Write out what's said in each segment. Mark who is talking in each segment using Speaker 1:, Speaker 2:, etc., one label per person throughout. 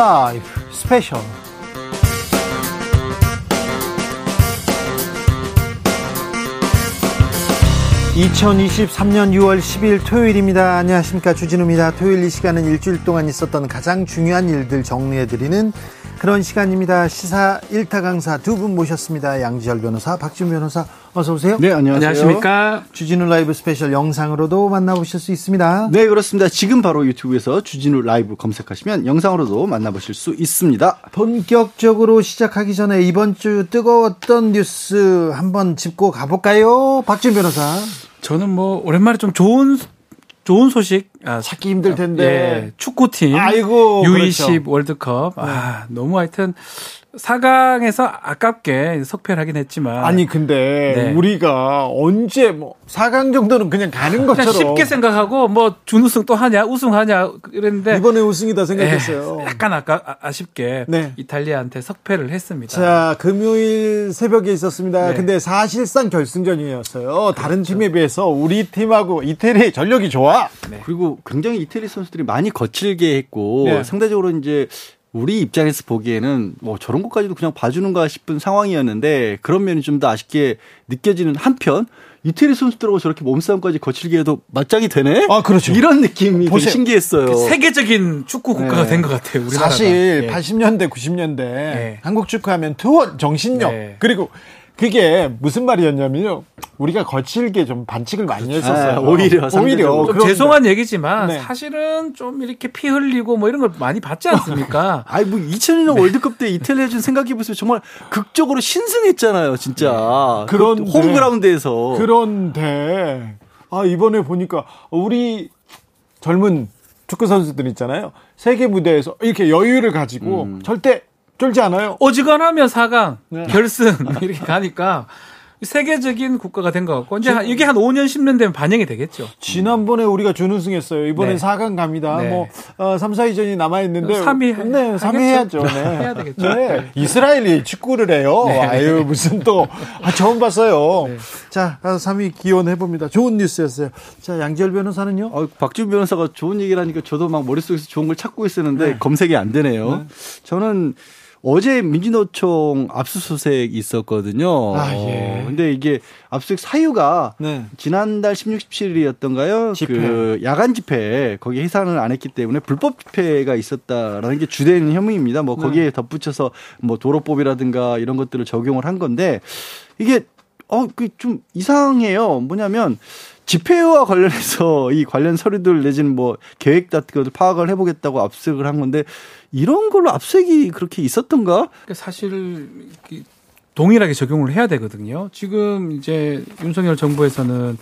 Speaker 1: 라이 2023년 6월 10일 토요일입니다. 안녕하십니까. 주진우입니다. 토요일 이 시간은 일주일 동안 있었던 가장 중요한 일들 정리해드리는 그런 시간입니다. 시사 1타 강사 두 분 모셨습니다. 양지열 변호사, 박준 변호사, 어서 오세요.
Speaker 2: 네, 안녕하세요.
Speaker 3: 안녕하십니까.
Speaker 1: 주진우 라이브 스페셜 영상으로도 만나보실 수 있습니다.
Speaker 2: 네, 그렇습니다. 지금 바로 유튜브에서 주진우 라이브 검색하시면 영상으로도 만나보실 수 있습니다.
Speaker 1: 본격적으로 시작하기 전에 이번 주 뜨거웠던 뉴스 한번 짚고 가볼까요? 박준 변호사.
Speaker 3: 저는 뭐 오랜만에 좀 좋은 좋은 소식.
Speaker 1: 아, 찾기 힘들 텐데.
Speaker 3: 예, 축구팀.
Speaker 1: 아이고
Speaker 3: U20
Speaker 1: 그렇죠.
Speaker 3: 월드컵. 아 너무 하여튼 4강에서 아깝게 석패를 하긴 했지만
Speaker 1: 아니 근데
Speaker 3: 네.
Speaker 1: 우리가 언제 뭐 4강 정도는 그냥 가는 것처럼
Speaker 3: 그냥 쉽게 생각하고 뭐 준우승 또 하냐 우승하냐 그랬는데
Speaker 1: 이번에 우승이다 생각했어요.
Speaker 3: 예, 약간 아까 아, 쉽게
Speaker 1: 네.
Speaker 3: 이탈리아한테 석패를 했습니다.
Speaker 1: 자, 금요일 새벽에 있었습니다.
Speaker 3: 네.
Speaker 1: 근데 사실상 결승전이었어요. 다른 팀에 비해서 우리 팀하고 이태리의 전력이 좋아.
Speaker 2: 그리고 굉장히 이태리 선수들이 많이 거칠게 했고
Speaker 1: 네.
Speaker 2: 상대적으로 이제 우리 입장에서 보기에는 뭐 저런 것까지도 그냥 봐주는가 싶은 상황이었는데 그런 면이 좀 더 아쉽게 느껴지는 한편 이태리 선수들하고 저렇게 몸싸움까지 거칠게 해도 맞짱이 되네?
Speaker 1: 아, 그렇죠.
Speaker 2: 이런 느낌이 되게
Speaker 1: 보세요.
Speaker 2: 신기했어요.
Speaker 3: 세계적인 축구 국가가
Speaker 2: 네.
Speaker 3: 된것 같아요. 우리나라가.
Speaker 1: 사실
Speaker 3: 예.
Speaker 1: 80년대, 90년대
Speaker 3: 네.
Speaker 1: 한국 축구하면 투어 정신력
Speaker 3: 네.
Speaker 1: 그리고 그게 무슨 말이었냐면요. 우리가 거칠게 좀 반칙을 많이 했었어요.
Speaker 2: 아, 오히려.
Speaker 1: 오히려
Speaker 3: 좀
Speaker 1: 그런데
Speaker 3: 죄송한 얘기지만
Speaker 1: 네.
Speaker 3: 사실은 좀 이렇게 피 흘리고 뭐 이런 걸 많이 받지 않습니까?
Speaker 2: 아니 뭐 2002년 월드컵 때 이탈리아 좀 생각해 보세요. 정말 극적으로 신승했잖아요, 진짜.
Speaker 1: 네. 그런데-
Speaker 2: 그 홈그라운드에서.
Speaker 1: 그런데 아 이번에 보니까 우리 젊은 축구 선수들 있잖아요. 세계 무대에서 이렇게 여유를 가지고
Speaker 2: 음.
Speaker 1: 절대 쫄지 않아요.
Speaker 3: 오지간하면 4강,
Speaker 1: 네.
Speaker 3: 결승 이렇게 가니까 세계적인 국가가 된 것 같고 이제 한- 이게 한 5년 10년 되면 반영이 되겠죠.
Speaker 1: 지난번에 우리가 준우승했어요. 이번에
Speaker 3: 네.
Speaker 1: 4강 갑니다.
Speaker 3: 네.
Speaker 1: 뭐 어, 3, 4위전이 남아 있는데
Speaker 3: 삼위
Speaker 1: 네, 3위 해야죠. 네.
Speaker 3: 해야 되겠죠.
Speaker 1: 네. 이스라엘이 축구를 해요.
Speaker 3: 네.
Speaker 1: 아유 무슨 또 아, 처음 봤어요. 자, 3위 기원해 봅니다. 좋은 뉴스였어요. 자, 양지열 변호사는요?
Speaker 2: 어, 박준 변호사가 좋은 얘기를 하니까 저도 막 머릿속에서 좋은 걸 찾고 있었는데
Speaker 1: 네.
Speaker 2: 검색이 안 되네요. 저는 어제 민주노총 압수수색 있었거든요.
Speaker 1: 아, 예.
Speaker 2: 어, 근데 이게 압수수색 사유가
Speaker 1: 네.
Speaker 2: 지난달 16, 17일이었던가요?
Speaker 1: 집회.
Speaker 2: 그 야간 집회 거기 해산을 안 했기 때문에 불법 집회가 있었다라는 게 주된 혐의입니다. 뭐 거기에 덧붙여서 뭐 도로법이라든가 이런 것들을 적용을 한 건데 이게 어 그 좀 이상해요. 뭐냐면 집회와 관련해서 이 관련 서류들 내지는 뭐 계획 같은 것들 파악을 해보겠다고 압수수색을 한 건데 이런 걸로 압수수색이 그렇게 있었던가?
Speaker 3: 그러니까 사실 이- 동일하게 적용을 해야 되거든요. 지금 이제 윤석열 정부에서는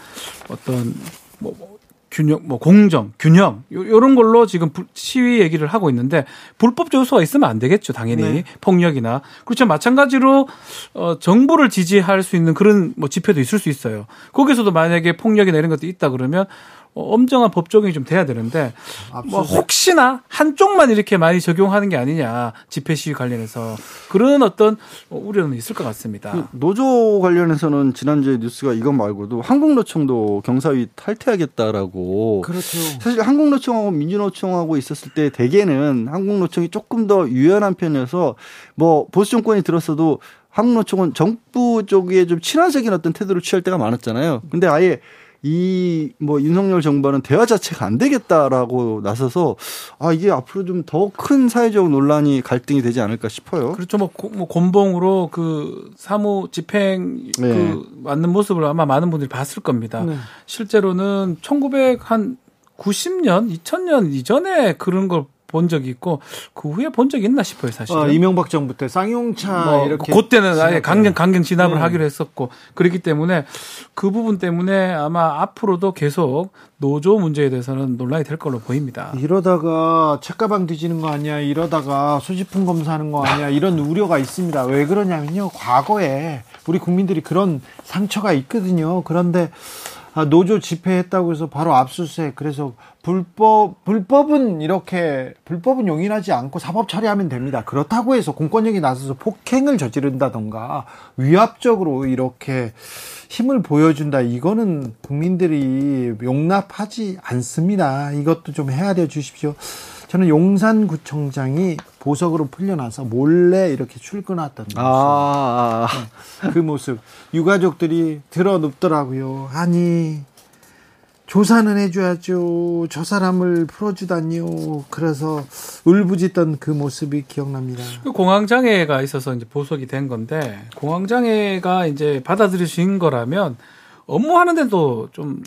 Speaker 3: 어떤 뭐, 뭐 균형, 뭐 공정, 균형 요, 요런 걸로 지금 불- 시위 얘기를 하고 있는데 불법 요소가 있으면 안 되겠죠, 당연히
Speaker 1: 네.
Speaker 3: 폭력이나 그렇죠. 마찬가지로 어 정부를 지지할 수 있는 그런 뭐 집회도 있을 수 있어요. 거기서도 만약에 폭력이나 이런 것도 있다 그러면 어, 엄정한 법 적용이 좀 돼야 되는데 뭐. 혹시나 한쪽만 이렇게 많이 적용하는 게 아니냐 집회 시위 관련해서 그런 어떤 어, 우려는 있을 것 같습니다.
Speaker 2: 그 노조 관련해서는 지난주에 뉴스가 이것 말고도 한국노총도 경사위 탈퇴하겠다라고.
Speaker 1: 그렇죠.
Speaker 2: 사실 한국노총하고 민주노총하고 있었을 때 대개는 한국노총이 조금 더 유연한 편이어서 뭐 보수 정권이 들었어도 한국노총은 정부 쪽에 좀 친화적인 어떤 태도를 취할 때가 많았잖아요. 근데 아예 이 뭐 윤석열 정부는 대화 자체가 안 되겠다라고 나서서 아 이게 앞으로 좀 더 큰 사회적 논란이 갈등이 되지 않을까 싶어요.
Speaker 3: 그렇죠. 뭐, 고- 뭐 곤봉으로 그 사무 집행
Speaker 2: 네.
Speaker 3: 그 맞는 모습을 아마 많은 분들이 봤을 겁니다.
Speaker 1: 네.
Speaker 3: 실제로는 1900 한 90년, 2000년 이전에 그런 걸 본 적이 있고 그 후에 본 적이 있나 싶어요, 사실은.
Speaker 1: 어, 이명박 정부 때 쌍용차
Speaker 3: 뭐
Speaker 1: 이렇게
Speaker 3: 그때는 아예 강경 강경 진압을
Speaker 1: 네.
Speaker 3: 하기로 했었고 그렇기 때문에 그 부분 때문에 아마 앞으로도 계속 노조 문제에 대해서는 논란이 될 걸로 보입니다.
Speaker 1: 이러다가 책가방 뒤지는 거 아니야? 이러다가 소지품 검사하는 거 아니야? 이런 우려가 있습니다. 왜 그러냐면요. 과거에 우리 국민들이 그런 상처가 있거든요. 그런데 아, 노조 집회했다고 해서 바로 압수수색. 그래서 불법 불법은 이렇게 불법은 용인하지 않고 사법 처리하면 됩니다. 그렇다고 해서 공권력이 나서서 폭행을 저지른다던가 위압적으로 이렇게 힘을 보여준다. 이거는 국민들이 용납하지 않습니다. 이것도 좀 헤아려 주십시오. 저는 용산구청장이 보석으로 풀려나서 몰래 이렇게 출근했던 모습.
Speaker 2: 아, 아.
Speaker 1: 네, 그 모습. 유가족들이 들어 눕더라고요. 아니, 조사는 해줘야죠. 저 사람을 풀어주다니요. 그래서 울부짖던 그 모습이 기억납니다.
Speaker 3: 그 공황장애가 있어서 이제 보석이 된 건데 공황장애가 이제 받아들여진 거라면 업무하는 데도 좀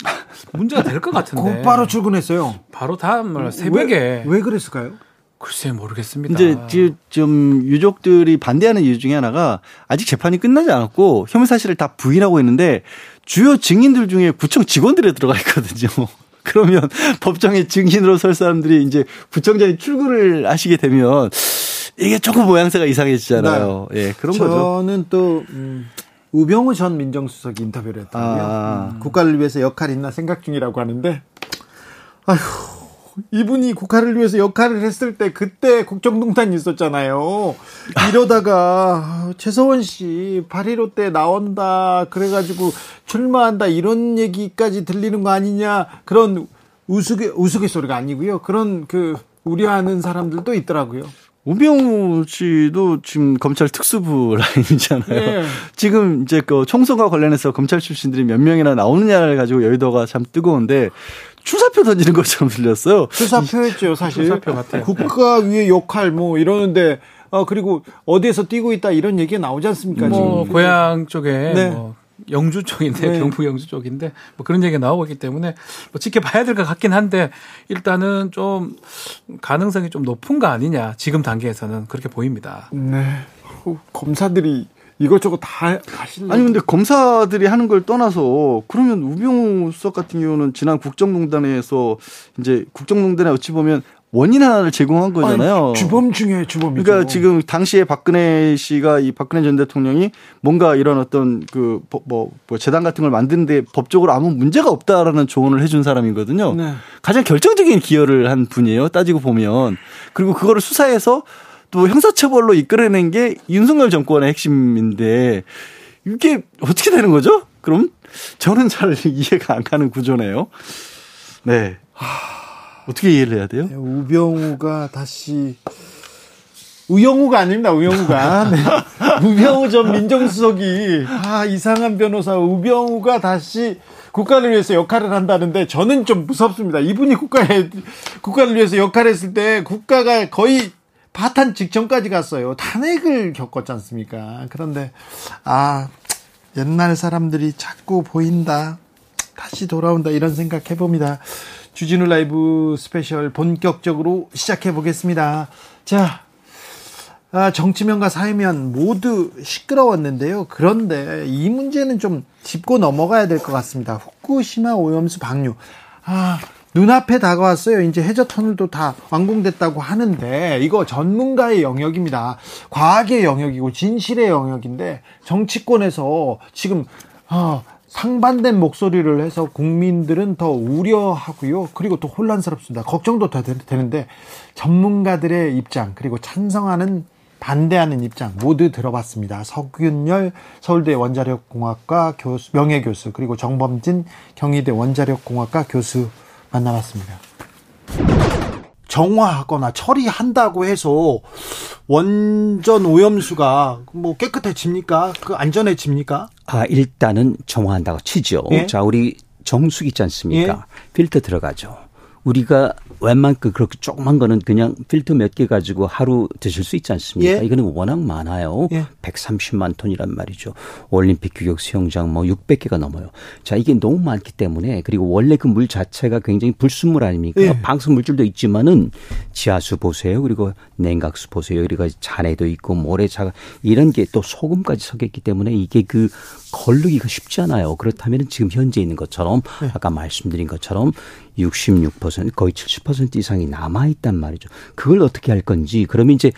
Speaker 3: 문제가 될 것 같은데.
Speaker 1: 곧바로 출근했어요.
Speaker 3: 바로 다음 날 새벽에.
Speaker 1: 왜, 왜 그랬을까요?
Speaker 3: 글쎄 모르겠습니다.
Speaker 2: 이제 좀 유족들이 반대하는 이유 중에 하나가 아직 재판이 끝나지 않았고 혐의 사실을 다 부인하고 있는데 주요 증인들 중에 구청 직원들이 들어가 있거든요. 그러면 법정에 증인으로 설 사람들이 이제 구청장이 출근을 하시게 되면 이게 조금 모양새가 이상해지잖아요. 네. 예, 그런
Speaker 1: 저는
Speaker 2: 거죠.
Speaker 1: 저는 또 음, 우병우 전 민정수석이 인터뷰를 했더라고요. 아. 음, 국가를 위해서 역할이 있나 생각 중이라고 하는데 아휴 이분이 국가를 위해서 역할을 했을 때 그때 국정농단이 있었잖아요. 이러다가 최서원 씨 8.15 때 나온다 그래가지고 출마한다 이런 얘기까지 들리는 거 아니냐 그런 우스개 우스갯소리가 아니고요. 그런 그 우려하는 사람들도 있더라고요.
Speaker 2: 우병우 씨도 지금 검찰 특수부 라인이잖아요. 네. 지금 이제 그 총선과 관련해서 검찰 출신들이 몇 명이나 나오느냐를 가지고 여의도가 참 뜨거운데 출사표 던지는 것처럼 들렸어요.
Speaker 1: 출사표였죠, 사실.
Speaker 3: 출사표 같아요.
Speaker 1: 국가 위의 역할 뭐 이러는데 어 그리고 어디에서 뛰고 있다 이런 얘기가 나오지 않습니까?
Speaker 3: 뭐 지금. 고향 쪽에 네. 뭐 영주 쪽인데 네. 경북 영주 쪽인데 뭐 그런 얘기가 나오고 있기 때문에 뭐 지켜봐야 될 것 같긴 한데 일단은 좀 가능성이 좀 높은 거 아니냐 지금 단계에서는 그렇게 보입니다.
Speaker 1: 네. 검사들이 이것저것 다 하실래?
Speaker 2: 아니 근데 검사들이 하는 걸 떠나서 그러면 우병우 수석 같은 경우는 지난 국정농단에서 이제 국정농단에 어찌 보면 원인 하나를 제공한 거잖아요.
Speaker 1: 아니, 주범 중에 주범이죠.
Speaker 2: 그러니까 지금 당시에 박근혜 씨가 이 박근혜 전 대통령이 뭔가 이런 어떤 그뭐 뭐 재단 같은 걸 만드는데 법적으로 아무 문제가 없다라는 조언을 해준 사람이거든요. 네. 가장 결정적인 기여를 한 분이에요. 따지고 보면 그리고 그거를 수사해서 또 형사처벌로 이끌어낸 게 윤석열 정권의 핵심인데 이게 어떻게 되는 거죠? 그럼 저는 잘 이해가 안 가는 구조네요. 네. 어떻게 이해를 해야 돼요? 네,
Speaker 1: 우병우가 다시 우영우가 아닙니다. 우영우가 네. 우병우 전 민정수석이 아 이상한 변호사 우병우가 다시 국가를 위해서 역할을 한다는데 저는 좀 무섭습니다. 이분이 국가에 국가를 위해서 역할을 했을 때 국가가 거의 파탄 직전까지 갔어요. 탄핵을 겪었지 않습니까? 그런데 아 옛날 사람들이 자꾸 보인다. 다시 돌아온다 이런 생각 해봅니다. 주진우 라이브 스페셜 본격적으로 시작해 보겠습니다. 자, 아, 정치면과 사회면 모두 시끄러웠는데요. 그런데 이 문제는 좀 짚고 넘어가야 될 것 같습니다. 후쿠시마 오염수 방류. 아, 눈앞에 다가왔어요. 이제 해저 터널도 다 완공됐다고 하는데 이거 전문가의 영역입니다. 과학의 영역이고 진실의 영역인데 정치권에서 지금 어, 상반된 목소리를 해서 국민들은 더 우려하고요. 그리고 또 혼란스럽습니다. 걱정도 더 되는데 전문가들의 입장 그리고 찬성하는 반대하는 입장 모두 들어봤습니다. 석윤열 서울대 원자력공학과 교수 명예교수 그리고 정범진 경희대 원자력공학과 교수 만나봤습니다. 정화하거나 처리한다고 해서 원전 오염수가 뭐 깨끗해집니까? 그 안전해집니까?
Speaker 4: 아 일단은 정화한다고 치죠. 예? 자 우리 정수기 있지 않습니까? 예? 필터 들어가죠. 우리가 웬만큼 그렇게 조그만 거는 그냥 필터 몇 개 가지고 하루 드실 수 있지 않습니까? 예. 이거는 워낙 많아요. 예. 130만 톤이란 말이죠. 올림픽 규격 수영장 뭐 600개가 넘어요. 자, 이게 너무 많기 때문에 그리고 원래 그 물 자체가 굉장히 불순물 아닙니까? 예. 방수 물질도 있지만은 지하수 보세요. 그리고 냉각수 보세요. 그리고 잔해도 있고 모래자가 이런 게 또 소금까지 섞여 있기 때문에 이게 그 걸르기가 쉽지 않아요. 그렇다면 지금 현재 있는 것처럼 네. 아까 말씀드린 것처럼 66% 거의 70% 이상이 남아 있단 말이죠. 그걸 어떻게 할 건지 그러면 이제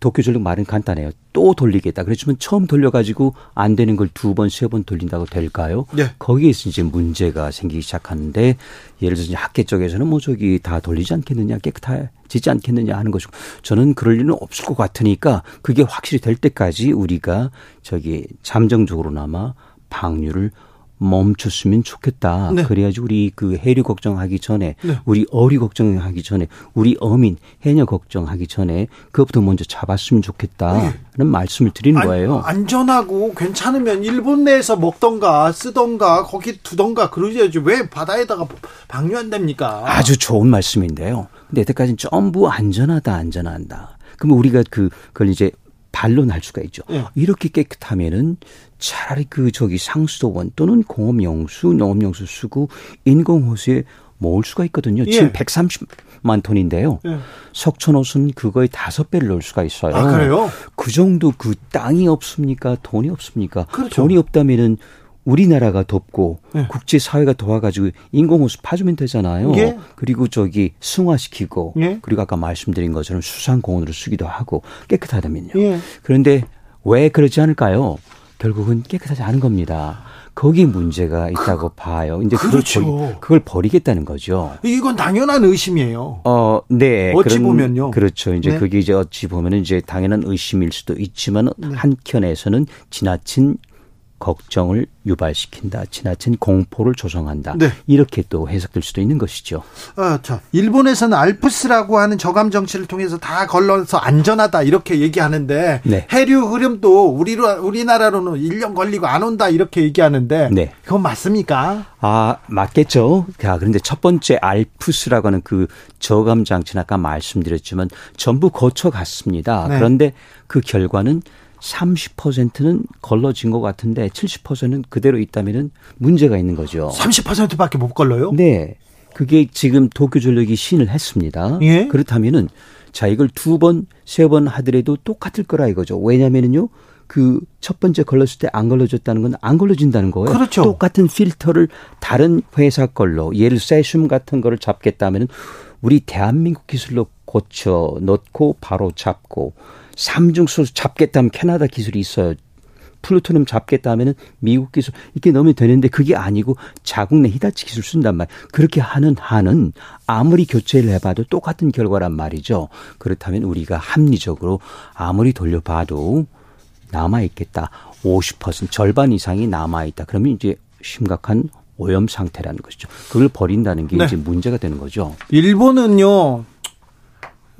Speaker 4: 도쿄 전력 말은 간단해요. 또 돌리겠다. 그렇지만 처음 돌려가지고 안 되는 걸 두 번, 세 번 돌린다고 될까요? 네. 거기에서 이제 문제가 생기기 시작하는데 예를 들어서 학계 쪽에서는 뭐 저기 다 돌리지 않겠느냐, 깨끗하지 않겠느냐 하는 것이고 저는 그럴 리는 없을 것 같으니까 그게 확실히 될 때까지 우리가 저기 잠정적으로나마 방류를 멈췄으면 좋겠다.
Speaker 1: 네.
Speaker 4: 그래야지 우리 그 해류 걱정하기 전에
Speaker 1: 네.
Speaker 4: 우리 어리 걱정하기 전에 우리 어민 해녀 걱정하기 전에 그것부터 먼저 잡았으면 좋겠다는 말씀을 드리는
Speaker 1: 안-
Speaker 4: 거예요.
Speaker 1: 안전하고 괜찮으면 일본 내에서 먹던가 쓰던가 거기 두던가 그러셔야지 왜 바다에다가 방류한답니까?
Speaker 4: 아주 좋은 말씀인데요. 근데 여태까지는 전부 안전하다, 안전한다. 그러면 우리가 그, 그걸 이제 반론할 수가 있죠.
Speaker 1: 예.
Speaker 4: 이렇게 깨끗하면은 차라리 그 저기 상수도원 또는 공업용수, 농업용수 쓰고 인공호수에 모을 수가 있거든요.
Speaker 1: 예.
Speaker 4: 지금 130만 톤인데요.
Speaker 1: 예.
Speaker 4: 석촌호수는 그거의 다섯 배를 넣을 수가 있어요.
Speaker 1: 아, 그래요?
Speaker 4: 그 정도 그 땅이 없습니까? 돈이 없습니까?
Speaker 1: 그렇죠.
Speaker 4: 돈이 없다면은 우리나라가 돕고
Speaker 1: 예.
Speaker 4: 국제 사회가 도와가지고 인공호수 파주면 되잖아요.
Speaker 1: 예.
Speaker 4: 그리고 저기 승화시키고
Speaker 1: 예.
Speaker 4: 그리고 아까 말씀드린 것처럼 수상공원으로 쓰기도 하고 깨끗하다면요.
Speaker 1: 예.
Speaker 4: 그런데 왜 그러지 않을까요? 결국은 깨끗하지 않은 겁니다. 거기 문제가 있다고 봐요. 이제 그걸,
Speaker 1: 그렇죠.
Speaker 4: 버리, 그걸 버리겠다는 거죠.
Speaker 1: 이건 당연한 의심이에요.
Speaker 4: 어, 네.
Speaker 1: 어찌 보면요.
Speaker 4: 그렇죠. 이제
Speaker 1: 네.
Speaker 4: 그게 이제 어찌 보면은 이제 당연한 의심일 수도 있지만 한켠에서는 지나친 걱정을 유발시킨다. 지나친 공포를 조성한다.
Speaker 1: 네.
Speaker 4: 이렇게 또 해석될 수도 있는 것이죠.
Speaker 1: 아, 자, 일본에서는 알프스라고 하는 저감 정치를 통해서 다 걸러서 안전하다 이렇게 얘기하는데
Speaker 4: 네.
Speaker 1: 해류 흐름도 우리로 우리나라로는 1년 걸리고 안 온다 이렇게 얘기하는데
Speaker 4: 네.
Speaker 1: 그건 맞습니까?
Speaker 4: 아, 맞겠죠. 자, 그런데 첫 번째 알프스라고 하는 그 저감 장치는 아까 말씀드렸지만 전부 거쳐 갔습니다.
Speaker 1: 네.
Speaker 4: 그런데 그 결과는 30%는 걸러진 것 같은데 70%는 그대로 있다면은 문제가 있는 거죠.
Speaker 1: 30%밖에 못 걸러요?
Speaker 4: 네. 그게 지금 도쿄 전력이 시인을 했습니다.
Speaker 1: 예.
Speaker 4: 그렇다면은 자 이걸 두 번, 세 번 하더라도 똑같을 거라 이거죠. 왜냐면은요. 그 첫 번째 걸렀을 때 안 걸러졌다는 건 안 걸러진다는 거예요.
Speaker 1: 그렇죠.
Speaker 4: 똑같은 필터를 다른 회사 걸로 예를 세슘 같은 거를 잡겠다면은 우리 대한민국 기술로 고쳐 넣고 바로 잡고 삼중수 잡겠다면 캐나다 기술이 있어요. 플루토늄 잡겠다 하면은 미국 기술 이렇게 넣으면 되는데 그게 아니고 자국 내 히다치 기술 쓴단 말이에요. 그렇게 하는 한은 아무리 교체를 해봐도 똑같은 결과란 말이죠. 그렇다면 우리가 합리적으로 아무리 돌려봐도 남아 있겠다. 50% 절반 이상이 남아 있다. 그러면 이제 심각한 오염 상태라는 것이죠. 그걸 버린다는 게
Speaker 1: 네.
Speaker 4: 이제 문제가 되는 거죠.
Speaker 1: 일본은요.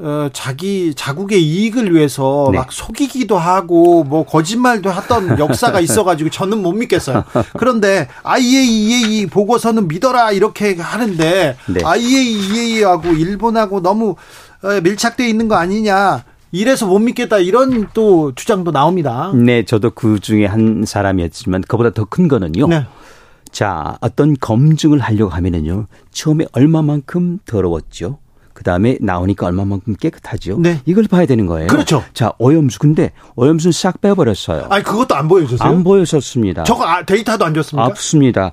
Speaker 1: 어, 자기 자국의 이익을 위해서
Speaker 4: 네.
Speaker 1: 막 속이기도 하고 뭐 거짓말도 했던 역사가 있어가지고 저는 못 믿겠어요. 그런데 IAEA 보고서는 믿어라 이렇게 하는데
Speaker 4: 네.
Speaker 1: IAEA하고 일본하고 너무 어, 밀착돼 있는 거 아니냐 이래서 못 믿겠다 이런 또 주장도 나옵니다.
Speaker 4: 네, 저도 그 중에 한 사람이었지만 그보다 더 큰 거는요.
Speaker 1: 네.
Speaker 4: 자, 어떤 검증을 하려고 하면은요. 처음에 얼마만큼 더러웠죠. 그 다음에 나오니까 얼마만큼 깨끗하죠.
Speaker 1: 네.
Speaker 4: 이걸 봐야 되는 거예요.
Speaker 1: 그렇죠.
Speaker 4: 자, 오염수. 근데 오염수는 싹 빼버렸어요.
Speaker 1: 아니 그것도 안 보여줬어요?
Speaker 4: 안 보였었습니다.
Speaker 1: 저거 아, 데이터도 안 줬습니까?
Speaker 4: 없습니다.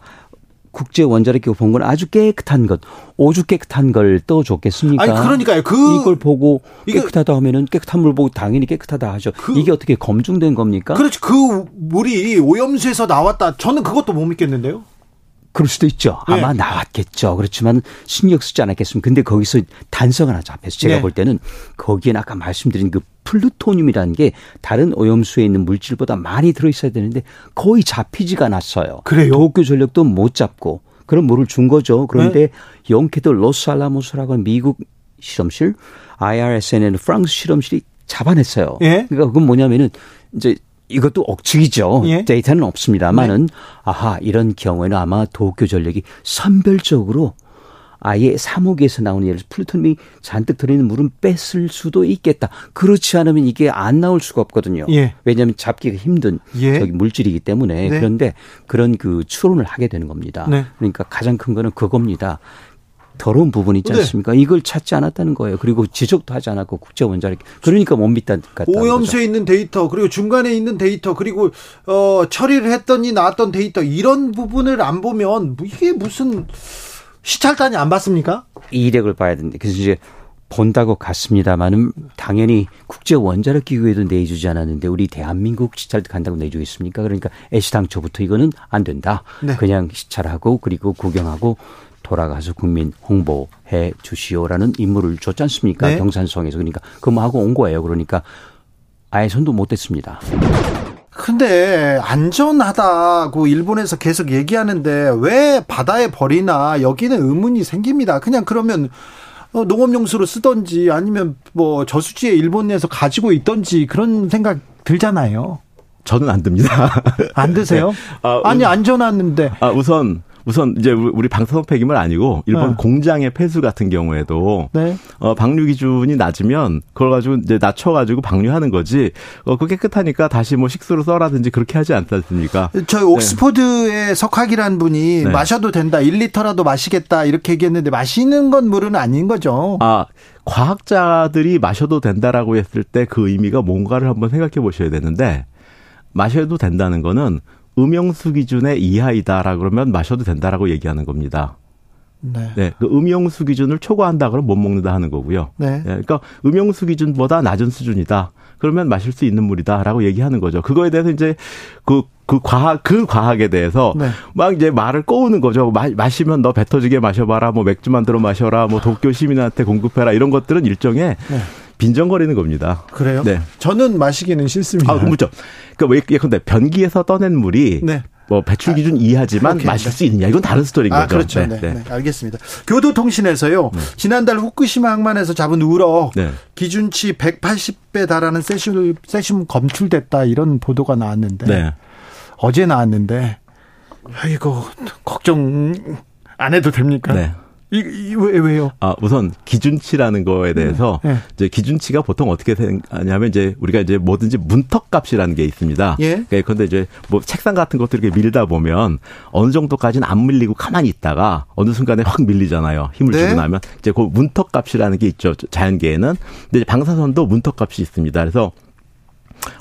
Speaker 4: 국제 원자력기구 본 건 아주 깨끗한 것, 오죽 깨끗한 걸 떠줬겠습니까?
Speaker 1: 아니 그러니까요. 그
Speaker 4: 이걸 보고 깨끗하다 하면은 깨끗한 물 보고 당연히 깨끗하다 하죠. 이게 어떻게 검증된 겁니까?
Speaker 1: 그렇지 그 물이 오염수에서 나왔다. 저는 그것도 못 믿겠는데요.
Speaker 4: 그럴 수도 있죠.
Speaker 1: 네.
Speaker 4: 아마 나왔겠죠. 그렇지만 신경 쓰지 않았겠습니까? 근데 거기서 단서가 하나 잡혀서 제가
Speaker 1: 네.
Speaker 4: 볼 때는 거기에 아까 말씀드린 그 플루토늄이라는 게 다른 오염수에 있는 물질보다 많이 들어있어야 되는데 거의 잡히지가 않았어요.
Speaker 1: 그래요?
Speaker 4: 도쿄 전력도 못 잡고 그런 물을 준 거죠.
Speaker 1: 네.
Speaker 4: 그런데 용케도 로스알라모스라고 하는 미국 실험실, IRSN은 프랑스 실험실이 잡아냈어요.
Speaker 1: 예.
Speaker 4: 그러니까 그건 뭐냐면은 이제 이것도 억측이죠.
Speaker 1: 예.
Speaker 4: 데이터는 없습니다만은 아하 이런 경우에는 아마 도쿄 전력이 선별적으로 아예 사목에서 나오는 예를 들어 플루토늄이 잔뜩 들어있는 물은 뺐을 수도 있겠다. 그렇지 않으면 이게 안 나올 수가 없거든요.
Speaker 1: 예.
Speaker 4: 왜냐하면 잡기가 힘든
Speaker 1: 예.
Speaker 4: 저기 물질이기 때문에
Speaker 1: 네.
Speaker 4: 그런데 그런 그 추론을 하게 되는 겁니다.
Speaker 1: 네.
Speaker 4: 그러니까 가장 큰 거는 그겁니다. 더러운 부분이 있지
Speaker 1: 네.
Speaker 4: 않습니까? 이걸 찾지 않았다는 거예요. 그리고 지적도 하지 않았고 국제 원자력 그러니까 못 믿는다는 거죠.
Speaker 1: 오염수에 있는 데이터 그리고 중간에 있는 데이터 그리고 어 처리를 했더니 나왔던 데이터 이런 부분을 안 보면 이게 무슨 시찰단이 안 봤습니까?
Speaker 4: 이력을 봐야 되는데 그래서 이제 본다고 갔습니다만은 당연히 국제 원자력 기구에도 내주지 않았는데 우리 대한민국 시찰 간다고 내주겠습니까? 그러니까 애시당초부터 이거는 안 된다.
Speaker 1: 네.
Speaker 4: 그냥 시찰하고 그리고 구경하고 돌아가서 국민 홍보해 주시오라는 임무를 줬지 않습니까?
Speaker 1: 네.
Speaker 4: 경산성에서 그러니까 그거 하고 온 거예요. 그러니까 아예 손도 못 댔습니다.
Speaker 1: 근데 안전하다고 일본에서 계속 얘기하는데 왜 바다에 버리나 여기는 의문이 생깁니다. 그냥 그러면 어, 농업용수로 쓰던지 아니면 뭐 저수지에 일본 내에서 가지고 있던지 그런 생각 들잖아요.
Speaker 5: 저는 안 듭니다.
Speaker 1: 안 드세요? 네. 아, 아니 안전한데.
Speaker 5: 아 우선 우선 이제 우리 방사선 폐기물 아니고 일본 네. 공장의 폐수 같은 경우에도 네. 어, 방류 기준이 낮으면 그걸 가지고 이제 낮춰가지고 방류하는 거지. 어, 그 깨끗하니까 다시 뭐 식수로 써라든지 그렇게 하지 않지 않습니까?
Speaker 1: 저희 네. 옥스퍼드의 네. 석학이란 분이 네. 마셔도 된다, 1리터라도 마시겠다 이렇게 얘기했는데 마시는 건 물은 아닌 거죠.
Speaker 5: 아 과학자들이 마셔도 된다라고 했을 때 그 의미가 뭔가를 한번 생각해 보셔야 되는데 마셔도 된다는 거는 음용수 기준의 이하이다라 그러면 마셔도 된다라고 얘기하는 겁니다. 네. 네. 그 음용수 기준을 초과한다 그러면 못 먹는다 하는 거고요. 네. 네. 그러니까 음용수 기준보다 낮은 수준이다. 그러면 마실 수 있는 물이다라고 얘기하는 거죠. 그거에 대해서 이제 그, 그 과학, 그 과학에 대해서 네. 막 이제 말을 꼬우는 거죠. 마, 마시면 너 배 터지게 마셔봐라. 뭐 맥주 만 들어 마셔라. 뭐 도쿄 시민한테 공급해라. 이런 것들은 일종의 네. 빈정거리는 겁니다.
Speaker 1: 그래요? 네. 저는 마시기는 싫습니다.
Speaker 5: 아, 그렇죠. 그러니까 왜 예컨대 변기에서 떠낸 물이 네. 뭐 배출 기준 아, 이하지만 오케이. 마실 수 있느냐 이건 다른 스토리인 아,
Speaker 1: 거죠. 그렇죠. 네, 네, 네. 알겠습니다. 교도통신에서요. 네. 지난달 후쿠시마 항만에서 잡은 우럭 네. 기준치 180배 달하는 세슘 세슘 검출됐다 이런 보도가 나왔는데 네. 어제 나왔는데 아이고 걱정 안 해도 됩니까? 네. 이, 이, 왜, 왜요?
Speaker 5: 아, 우선 기준치라는 거에 대해서 네. 이제 기준치가 보통 어떻게 되냐면 이제 우리가 이제 뭐든지 문턱 값이라는 게 있습니다. 예. 그러니까 이제 뭐 책상 같은 것들 이렇게 밀다 보면 어느 정도까지는 안 밀리고 가만히 있다가 어느 순간에 확 밀리잖아요. 힘을 네. 주고 나면 이제 그 문턱 값이라는 게 있죠. 자연계에는. 근데 방사선도 문턱 값이 있습니다. 그래서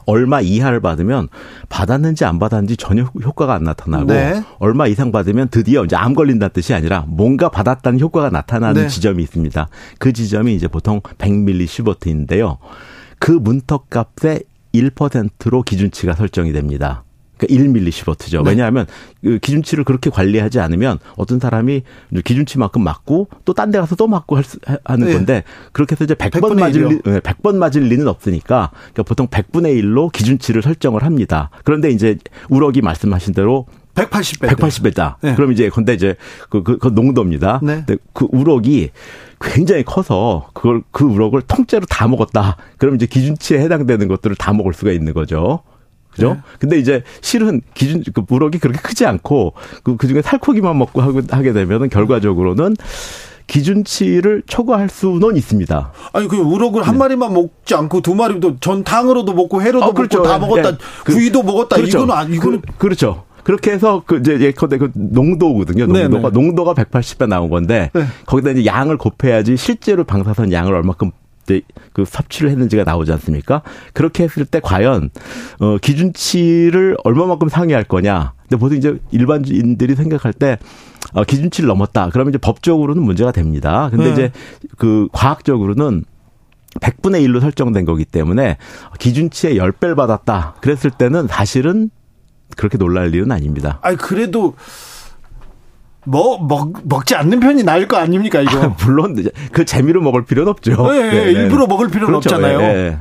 Speaker 5: 얼마 이하를 받으면 받았는지 안 받았는지 전혀 효과가 안 나타나고 네. 얼마 이상 받으면 드디어 이제 암 걸린다는 뜻이 아니라 뭔가 받았다는 효과가 나타나는 네. 지점이 있습니다. 그 지점이 이제 보통 100mS인데요. 그 문턱 값의 1%로 기준치가 설정이 됩니다. 그러니까 1밀리시버트죠. 네. 왜냐하면 그 기준치를 그렇게 관리하지 않으면 어떤 사람이 기준치만큼 맞고 또 딴 데 가서 또 맞고 하는 네. 건데 그렇게 해서 이제 100번 맞을 리, 100번 맞을 리는 없으니까 그러니까 보통 100분의 1로 기준치를 설정을 합니다. 그런데 이제 우럭이 말씀하신 대로
Speaker 1: 180배.
Speaker 5: 180배다. 네. 그럼 이제 근데 이제 그, 그, 그 농도입니다. 네. 근데 그 우럭이 굉장히 커서 그걸 그 우럭을 통째로 다 먹었다. 그럼 이제 기준치에 해당되는 것들을 다 먹을 수가 있는 거죠. 그죠? 네. 근데 이제 실은 기준 그 무럭이 그렇게 크지 않고 그 그 중에 살코기만 먹고 하게 되면은 결과적으로는 기준치를 초과할 수는 있습니다.
Speaker 1: 아니 그 우럭을 네. 한 마리만 먹지 않고 두 마리도 전탕으로도 먹고 회로도 어, 그렇죠. 먹고 다 먹었다. 네. 구이도 먹었다. 그렇죠. 이거는 아, 이거는
Speaker 5: 그, 그렇죠. 그렇게 해서 그 이제 예컨대 그 농도거든요. 농도가 네네. 농도가 180배 나온 건데 네. 거기다 이제 양을 곱해야지 실제로 방사선 양을 얼마큼 그 섭취를 했는지가 나오지 않습니까? 그렇게 했을 때 과연 어 기준치를 얼마만큼 상회할 거냐? 근데 보통 이제 일반인들이 생각할 때 어, 기준치를 넘었다. 그러면 이제 법적으로는 문제가 됩니다. 근데 네. 이제 그 과학적으로는 100분의 1로 설정된 거기 때문에 기준치의 10배를 받았다. 그랬을 때는 사실은 그렇게 놀랄 일은 아닙니다.
Speaker 1: 아니 그래도 뭐, 먹, 먹지 않는 편이 나을 거 아닙니까, 이거? 아,
Speaker 5: 물론, 그 재미로 먹을 필요는 없죠.
Speaker 1: 네, 네, 네. 일부러 먹을 필요는 그렇죠. 없잖아요. 네,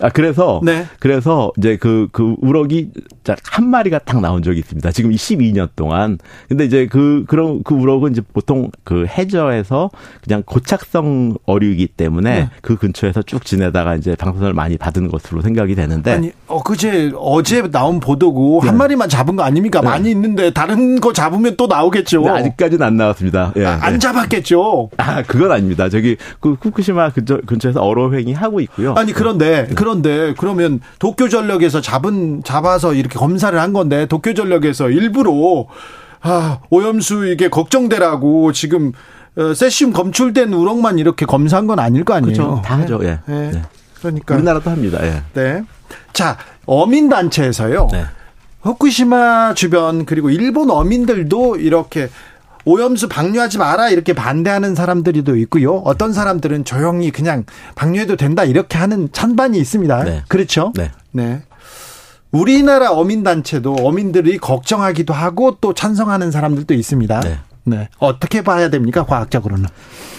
Speaker 5: 아, 그래서, 네. 그래서 이제 그, 그 우럭이 한 마리가 딱 나온 적이 있습니다. 지금 12년 동안. 근데 이제 그, 그런, 그 우럭은 이제 보통 그 해저에서 그냥 고착성 어류이기 때문에 네. 그 근처에서 쭉 지내다가 이제 방사선을 많이 받은 것으로 생각이 되는데.
Speaker 1: 아니, 어, 그제 어제 나온 보도고 네. 한 마리만 잡은 거 아닙니까? 네. 많이 있는데 다른 거 잡으면 또 나오겠죠.
Speaker 5: 네, 아직까지는 안 나왔습니다.
Speaker 1: 예, 아, 안 네. 잡았겠죠.
Speaker 5: 아, 그건 아닙니다. 저기 그 후쿠시마 근처, 근처에서 어로행위 하고 있고요.
Speaker 1: 아니, 그런데, 네. 그런데 그러면 도쿄 전력에서 잡은, 잡아서 이렇게 검사를 한 건데 도쿄전력에서 일부러 아, 오염수 이게 걱정되라고 지금 어, 세슘 검출된 우럭만 이렇게 검사한 건 아닐 거 아니에요.
Speaker 5: 그렇죠. 다 하죠. 예. 네. 네.
Speaker 1: 그러니까
Speaker 5: 우리나라도 합니다. 예.
Speaker 1: 네. 자, 어민 단체에서요. 네. 후쿠시마 주변 그리고 일본 어민들도 이렇게 오염수 방류하지 마라 이렇게 반대하는 사람들이도 있고요. 어떤 사람들은 조용히 그냥 방류해도 된다 이렇게 하는 찬반이 있습니다. 네. 그렇죠? 네. 네. 우리나라 어민 단체도 어민들이 걱정하기도 하고 또 찬성하는 사람들도 있습니다. 네. 네. 어떻게 봐야 됩니까? 과학적으로는?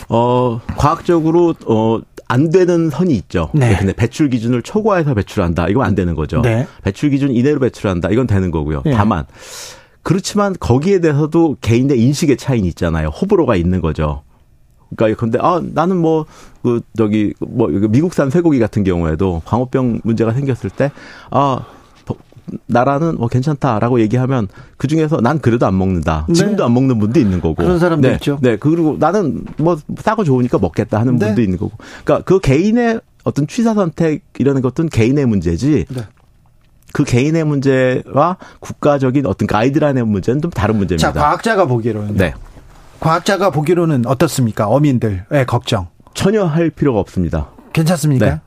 Speaker 5: 어, 과학적으로, 어, 안 되는 선이 있죠. 네. 근데 배출 기준을 초과해서 배출한다. 이건 안 되는 거죠. 네. 배출 기준 이내로 배출한다. 이건 되는 거고요. 네. 다만 그렇지만 거기에 대해서도 개인의 인식의 차이는 있잖아요. 호불호가 있는 거죠. 그러니까 근데 아 나는 뭐 그 저기 뭐 미국산 쇠고기 같은 경우에도 광우병 문제가 생겼을 때아 나라는 뭐 괜찮다라고 얘기하면 그 중에서 난 그래도 안 먹는다. 네. 지금도 안 먹는 분도 있는 거고.
Speaker 1: 그런 사람도
Speaker 5: 네.
Speaker 1: 있죠.
Speaker 5: 네. 그리고 나는 뭐 싸고 좋으니까 먹겠다 하는 네. 분도 있는 거고. 그러니까 그 개인의 어떤 취사 선택 이라는 것은 개인의 문제지. 네. 그 개인의 문제와 국가적인 어떤 가이드라인의 문제는 좀 다른 문제입니다.
Speaker 1: 자, 과학자가 보기로는 네. 과학자가 보기로는 어떻습니까? 어민들의 걱정.
Speaker 5: 전혀 할 필요가 없습니다.
Speaker 1: 괜찮습니까?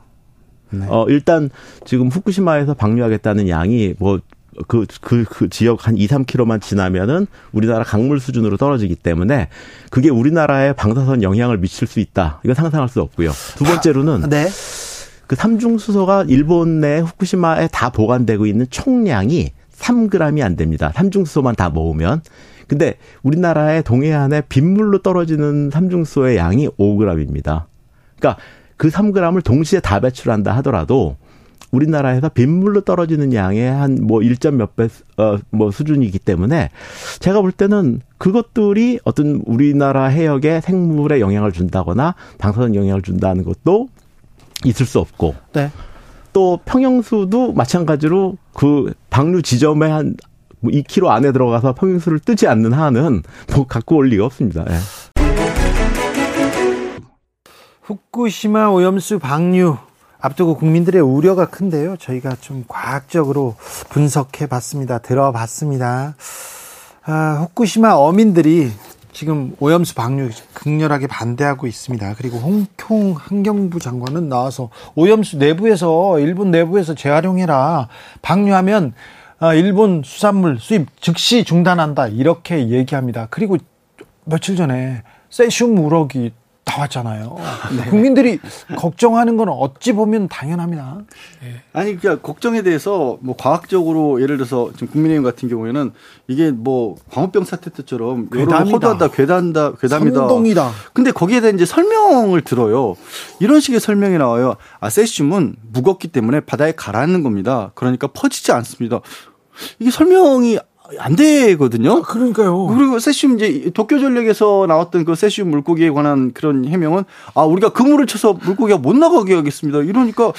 Speaker 1: 네.
Speaker 5: 네. 어, 일단 지금 후쿠시마에서 방류하겠다는 양이 뭐 그, 그, 그 지역 한 2, 3km만 지나면은 우리나라 강물 수준으로 떨어지기 때문에 그게 우리나라의 방사선 영향을 미칠 수 있다. 이거 상상할 수 없고요. 두 번째로는. 아, 네. 그 삼중수소가 일본 내 후쿠시마에 다 보관되고 있는 총량이 3g이 안 됩니다. 삼중수소만 다 모으면. 근데 우리나라의 동해안에 빗물로 떨어지는 삼중수소의 양이 5g입니다. 그러니까 그 3g을 동시에 다 배출한다 하더라도 우리나라에서 빗물로 떨어지는 양의 한 뭐 1점 몇 배, 어, 뭐 수준이기 때문에 제가 볼 때는 그것들이 어떤 우리나라 해역에 생물에 영향을 준다거나 방사선 영향을 준다는 것도 있을 수 없고. 네. 또 평형수도 마찬가지로 그 방류 지점에 한 2km 뭐 안에 들어가서 평형수를 뜨지 않는 한은 뭐 갖고 올 리가 없습니다. 예.
Speaker 1: 후쿠시마 오염수 방류 앞두고 국민들의 우려가 큰데요. 저희가 좀 과학적으로 분석해 봤습니다. 들어봤습니다. 아, 후쿠시마 어민들이 지금 오염수 방류 극렬하게 반대하고 있습니다. 그리고 홍콩 환경부 장관은 나와서 오염수 내부에서 일본 내부에서 재활용해라. 방류하면 아, 일본 수산물 수입 즉시 중단한다. 이렇게 얘기합니다. 그리고 며칠 전에 세슘 우럭이 나왔잖아요. 네. 국민들이 걱정하는 건 어찌 보면 당연합니다.
Speaker 2: 네. 아니 그러니까 걱정에 대해서 뭐 과학적으로 예를 들어서 지금 국민의힘 같은 경우에는 이게 뭐 광우병 사태 때처럼 허다다 괴담다 괴담이다.
Speaker 1: 선동이다.
Speaker 2: 근데 거기에 대한 이제 설명을 들어요. 이런 식의 설명이 나와요. 아 세슘은 무겁기 때문에 바다에 가라앉는 겁니다. 그러니까 퍼지지 않습니다. 이게 설명이 안 되거든요. 아,
Speaker 1: 그러니까요.
Speaker 2: 그리고 세슘 이제 도쿄 전력에서 나왔던 그 세슘 물고기에 관한 그런 해명은 아 우리가 그물을 쳐서 물고기가 못 나가게 하겠습니다. 이러니까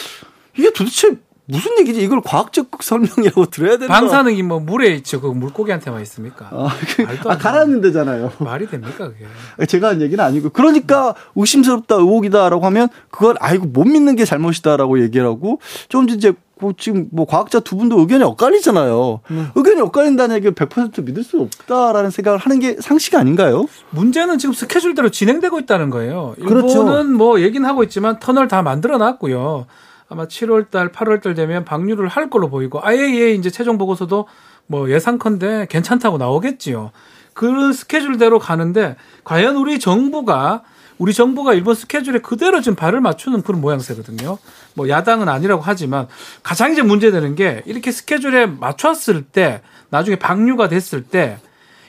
Speaker 2: 이게 도대체 무슨 얘기지? 이걸 과학적 설명이라고 들어야 되나?
Speaker 3: 방사능이 뭐 물에 있죠. 그 물고기한테만 있습니까?
Speaker 2: 아, 그, 아 가라앉는 데잖아요.
Speaker 3: 말이 됩니까 그게?
Speaker 2: 제가 한 얘기는 아니고 그러니까 의심스럽다 의혹이다라고 하면 그걸 아이고 못 믿는 게 잘못이다라고 얘기하고 좀 이제 뭐 지금 뭐 과학자 두 분도 의견이 엇갈리잖아요. 음. 의견이 엇갈린다는 얘기를 100% 믿을 수 없다라는 생각을 하는 게 상식 아닌가요?
Speaker 3: 문제는 지금 스케줄대로 진행되고 있다는 거예요. 그렇죠. 일본은 뭐 얘기는 하고 있지만 터널 다 만들어 놨고요. 아마 7월 달, 8월 달 되면 방류를 할 걸로 보이고 IAEA 이제 최종 보고서도 뭐 예상컨대 괜찮다고 나오겠지요. 그 스케줄대로 가는데 과연 우리 정부가 우리 정부가 일본 스케줄에 그대로 지금 발을 맞추는 그런 모양새거든요. 뭐 야당은 아니라고 하지만 가장 이제 문제되는 게 이렇게 스케줄에 맞췄을 때 나중에 방류가 됐을 때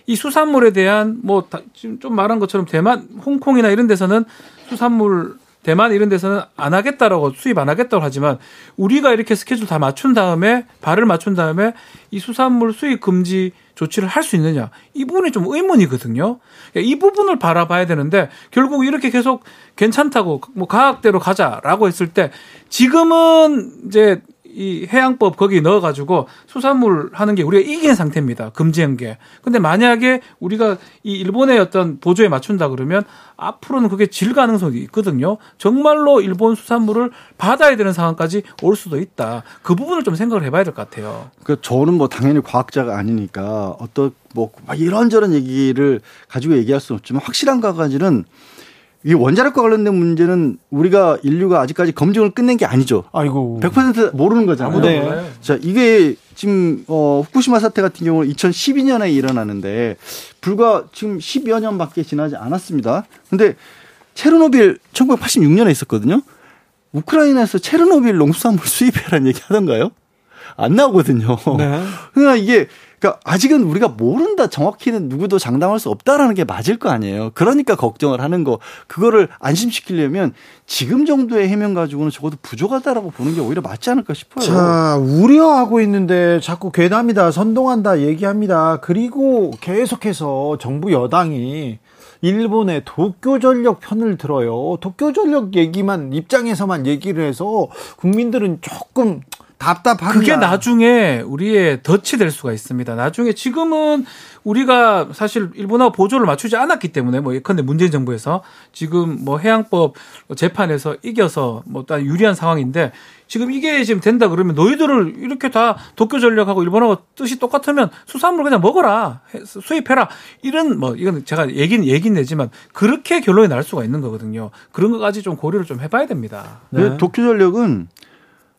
Speaker 3: 이 수산물에 대한 뭐 지금 좀 말한 것처럼 대만, 홍콩이나 이런 데서는 수산물 대만 이런 데서는 안 하겠다라고 수입 안 하겠다고 하지만 우리가 이렇게 스케줄 다 맞춘 다음에 발을 맞춘 다음에 이 수산물 수입 금지 조치를 할 수 있느냐 이 부분이 좀 의문이거든요. 이 부분을 바라봐야 되는데 결국 이렇게 계속 괜찮다고 뭐 과학대로 가자라고 했을 때 지금은 이제 이 해양법 거기 넣어가지고 수산물 하는 게 우리가 이긴 상태입니다. 금지한 게. 근데 만약에 우리가 이 일본의 어떤 보조에 맞춘다 그러면 앞으로는 그게 질 가능성이 있거든요. 정말로 일본 수산물을 받아야 되는 상황까지 올 수도 있다. 그 부분을 좀 생각을 해봐야 될 것 같아요.
Speaker 2: 그 저는 뭐 당연히 과학자가 아니니까 어떤 뭐 이런저런 얘기를 가지고 얘기할 수는 없지만 확실한 것까지는 이 원자력과 관련된 문제는 우리가 인류가 아직까지 검증을 끝낸 게 아니죠.
Speaker 1: 아이고.
Speaker 2: 100% 모르는 거잖아요. 네. 자, 이게 지금 어 후쿠시마 사태 같은 경우는 2012년에 일어나는데 불과 지금 10여 년밖에 지나지 않았습니다. 근데 체르노빌 1986년에 있었거든요. 우크라이나에서 체르노빌 농수산물 수입해라는 얘기 하던가요? 안 나오거든요. 네. 그러니까 이게 그러니까 아직은 우리가 모른다. 정확히는 누구도 장담할 수 없다라는 게 맞을 거 아니에요. 그러니까 걱정을 하는 거. 그거를 안심시키려면 지금 정도의 해명 가지고는 적어도 부족하다라고 보는 게 오히려 맞지 않을까 싶어요.
Speaker 1: 자, 우려하고 있는데 자꾸 괴담이다, 선동한다 얘기합니다. 그리고 계속해서 정부 여당이 일본의 도쿄전력 편을 들어요. 도쿄전력 얘기만 입장에서만 얘기를 해서 국민들은 조금 답답합니다.
Speaker 3: 그게 나중에 우리의 덫이 될 수가 있습니다. 나중에 지금은 우리가 사실 일본하고 보조를 맞추지 않았기 때문에 뭐 예컨대 문재인 정부에서 지금 뭐 해양법 재판에서 이겨서 뭐딱 유리한 상황인데 지금 이게 지금 된다 그러면 너희들을 이렇게 다 도쿄 전력하고 일본하고 뜻이 똑같으면 수산물 그냥 먹어라 수입해라 이런 뭐 이건 제가 얘기는 얘기는 내지만 그렇게 결론이 날 수가 있는 거거든요. 그런 것까지 좀 고려를 좀 해봐야 됩니다.
Speaker 2: 네. 도쿄 전력은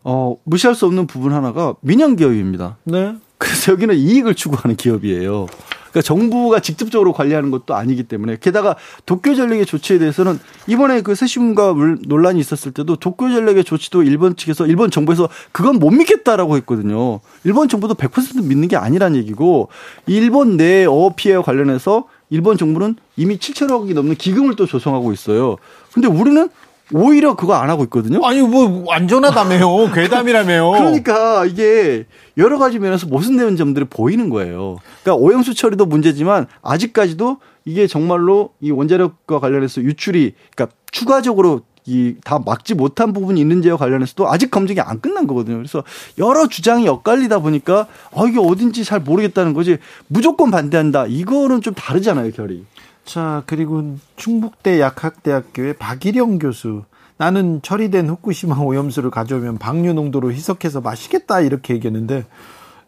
Speaker 2: 어, 무시할 수 없는 부분 하나가 민영 기업입니다. 네. 그래서 여기는 이익을 추구하는 기업이에요. 그러니까 정부가 직접적으로 관리하는 것도 아니기 때문에 게다가 도쿄전력의 조치에 대해서는 이번에 그 세심과 논란이 있었을 때도 도쿄전력의 조치도 일본 측에서 일본 정부에서 그건 못 믿겠다라고 했거든요. 일본 정부도 100% 믿는 게 아니란 얘기고 일본 내 어업 피해와 관련해서 일본 정부는 이미 7천억이 넘는 기금을 또 조성하고 있어요. 근데 우리는 오히려 그거 안 하고 있거든요.
Speaker 1: 아니 뭐 안전하다며요. 괴담이라며요.
Speaker 2: 그러니까 이게 여러 가지 면에서 모순되는 점들이 보이는 거예요. 그러니까 오염수 처리도 문제지만 아직까지도 이게 정말로 이 원자력과 관련해서 유출이 그러니까 추가적으로 이 다 막지 못한 부분이 있는지와 관련해서도 아직 검증이 안 끝난 거거든요. 그래서 여러 주장이 엇갈리다 보니까 어 이게 어딘지 잘 모르겠다는 거지 무조건 반대한다. 이거는 좀 다르잖아요, 결이.
Speaker 1: 자, 그리고 충북대 약학대학교의 박일영 교수. 나는 처리된 후쿠시마 오염수를 가져오면 방류 농도로 희석해서 마시겠다 이렇게 얘기했는데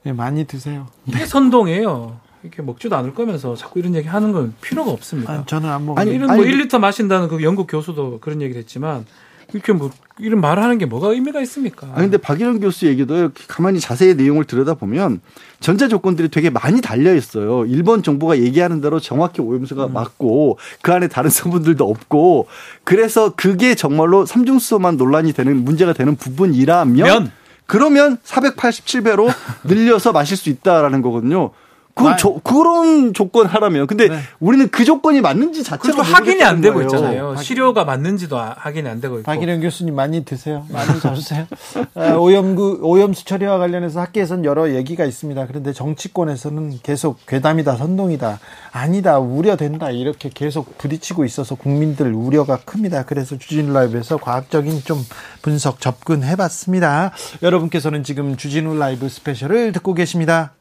Speaker 1: 네, 많이 드세요.
Speaker 3: 이게 선동이에요. 이렇게 먹지도 않을 거면서 자꾸 이런 얘기 하는 건 필요가 없습니다.
Speaker 1: 아니, 저는 안 먹어요.
Speaker 3: 아니, 이런 뭐 1리터 마신다는 그 영국 교수도 그런 얘기를 했지만 이렇게 뭐 이런 말을 하는 게 뭐가 의미가 있습니까?
Speaker 2: 아 근데 박일영 교수 얘기도 가만히 자세히 내용을 들여다보면 전제 조건들이 되게 많이 달려 있어요. 일본 정부가 얘기하는 대로 정확히 오염수가 음. 맞고 그 안에 다른 성분들도 없고 그래서 그게 정말로 삼중수소만 논란이 되는 문제가 되는 부분이라면 면. 그러면 487배로 늘려서 마실 수 있다라는 거거든요. 그 조, 그런 조건 하라면. 근데 네. 우리는 그 조건이 맞는지 자체가
Speaker 3: 확인이 안 되고 거예요. 있잖아요. 확인. 시료가 맞는지도 아, 확인이 안 되고 있고.
Speaker 1: 박일영 교수님 많이 드세요. 많이 잡으세요. 아, 오염구 오염수 처리와 관련해서 학계에서는 여러 얘기가 있습니다. 그런데 정치권에서는 계속 괴담이다, 선동이다, 아니다, 우려된다 이렇게 계속 부딪히고 있어서 국민들 우려가 큽니다. 그래서 주진우 라이브에서 과학적인 좀 분석 접근해봤습니다. 여러분께서는 지금 주진우 라이브 스페셜을 듣고 계십니다.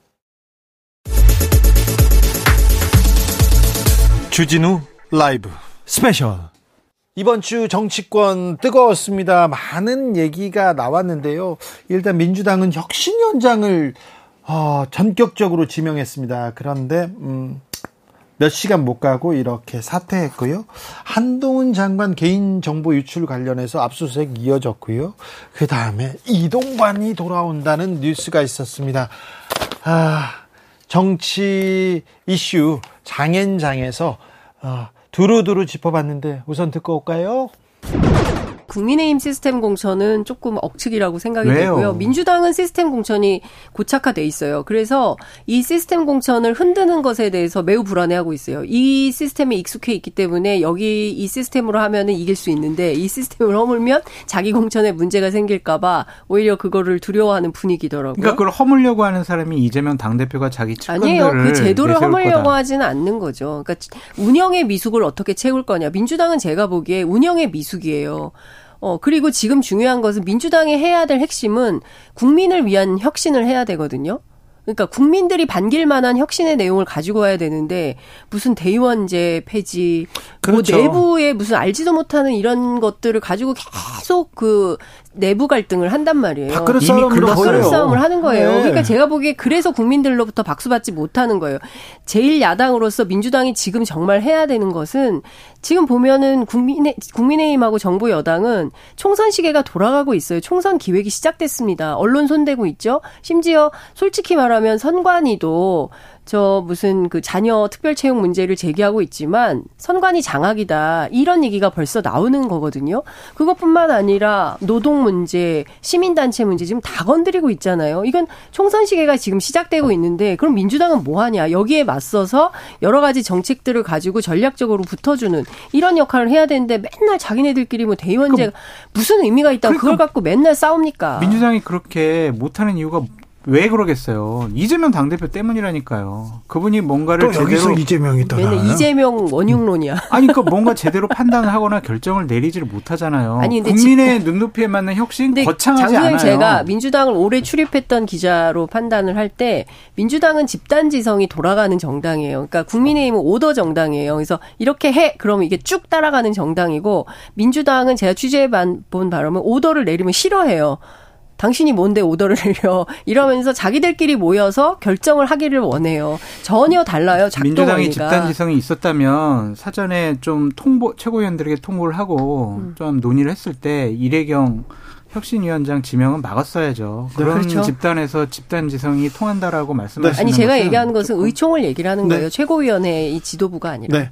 Speaker 1: 주진우 라이브 스페셜 이번 주 정치권 뜨거웠습니다. 많은 얘기가 나왔는데요. 일단 민주당은 혁신위원장을 어, 전격적으로 지명했습니다. 그런데 음, 몇 시간 못 가고 이렇게 사퇴했고요. 한동훈 장관 개인 정보 유출 관련해서 압수수색 이어졌고요. 그 다음에 이동관이 돌아온다는 뉴스가 있었습니다. 아, 정치 이슈 장앤장에서 어, 두루두루 짚어봤는데 우선 듣고 올까요?
Speaker 6: 국민의힘 시스템 공천은 조금 억측이라고 생각이 왜요? 되고요. 민주당은 시스템 공천이 고착화돼 있어요. 그래서 이 시스템 공천을 흔드는 것에 대해서 매우 불안해하고 있어요. 이 시스템에 익숙해 있기 때문에 여기 이 시스템으로 하면은 이길 수 있는데 이 시스템을 허물면 자기 공천에 문제가 생길까봐 오히려 그거를 두려워하는 분위기더라고요.
Speaker 3: 그러니까 그걸 허물려고 하는 사람이 이재명 당 대표가 자기 측근들을
Speaker 6: 아니에요. 그 제도를 허물려고 거다. 하지는 않는 거죠. 그러니까 운영의 미숙을 어떻게 채울 거냐. 민주당은 제가 보기에 운영의 미숙이에요. 어, 그리고 지금 중요한 것은 민주당이 해야 될 핵심은 국민을 위한 혁신을 해야 되거든요. 그러니까 국민들이 반길 만한 혁신의 내용을 가지고 와야 되는데 무슨 대의원제 폐지, 뭐 그렇죠. 뭐 내부에 무슨 알지도 못하는 이런 것들을 가지고 계속 그 내부 갈등을 한단 말이에요.
Speaker 1: 밥그릇 싸움으로
Speaker 6: 밥그릇 싸움을 하는 거예요. 네. 그러니까 제가 보기에 그래서 국민들로부터 박수받지 못하는 거예요. 제일 야당으로서 민주당이 지금 정말 해야 되는 것은 지금 보면은 국민의 국민의힘하고 정부 여당은 총선 시계가 돌아가고 있어요. 총선 기획이 시작됐습니다. 언론 손대고 있죠. 심지어 솔직히 말하면 선관위도 저 무슨 그 자녀 특별 채용 문제를 제기하고 있지만 선관위 장악이다 이런 얘기가 벌써 나오는 거거든요. 그것뿐만 아니라 노동 문제, 시민단체 문제 지금 다 건드리고 있잖아요. 이건 총선 시계가 지금 시작되고 있는데 그럼 민주당은 뭐 하냐? 여기에 맞서서 여러 가지 정책들을 가지고 전략적으로 붙어주는 이런 역할을 해야 되는데 맨날 자기네들끼리 뭐 대의원제 무슨 의미가 있다고 그러니까 그걸 갖고 맨날 싸웁니까?
Speaker 7: 민주당이 그렇게 못하는 이유가 왜 그러겠어요? 이재명 당대표 때문이라니까요. 그분이 뭔가를
Speaker 1: 또 여기서 이재명이
Speaker 6: 떠나 이재명 원흉론이야.
Speaker 7: 아니 그러니까 뭔가 제대로 판단을 하거나 결정을 내리지를 못하잖아요. 아니, 근데 국민의 지, 눈높이에 맞는 혁신 거창하지 않아요.
Speaker 6: 제가 민주당을 오래 출입했던 기자로 판단을 할 때 민주당은 집단 지성이 돌아가는 정당이에요. 그러니까 국민의힘은 오더 정당이에요. 그래서 이렇게 해 그러면 이게 쭉 따라가는 정당이고 민주당은 제가 취재해 본 바람은 오더를 내리면 싫어해요. 당신이 뭔데 오더를 내려 이러면서 자기들끼리 모여서 결정을 하기를 원해요. 전혀 달라요. 작동
Speaker 7: 민주당이 집단 지성이 있었다면 사전에 좀 통보 최고위원들에게 통보를 하고 음. 좀 논의를 했을 때 이래경 혁신위원장 지명은 막았어야죠. 네, 그런 그렇죠. 집단에서 집단 지성이 통한다라고 말씀하시는 네.
Speaker 6: 아니 제가 얘기하는 것은 의총을 얘기를 하는 네. 거예요. 최고위원회 이 지도부가 아니라. 네.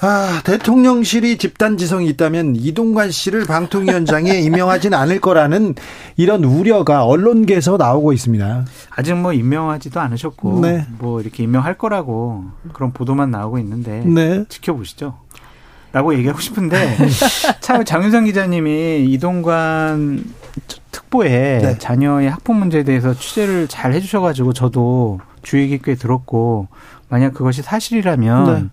Speaker 1: 아, 대통령실이 집단 지성이 있다면 이동관 씨를 방통위원장에 임명하지는 않을 거라는 이런 우려가 언론계에서 나오고 있습니다.
Speaker 7: 아직 뭐 임명하지도 않으셨고, 네. 뭐 이렇게 임명할 거라고 그런 보도만 나오고 있는데 네. 지켜보시죠. 라고 얘기하고 싶은데 참 장윤상 기자님이 이동관 특보에 네. 자녀의 학폭 문제에 대해서 취재를 잘 해주셔가지고 저도 주의 깊게 들었고 만약 그것이 사실이라면.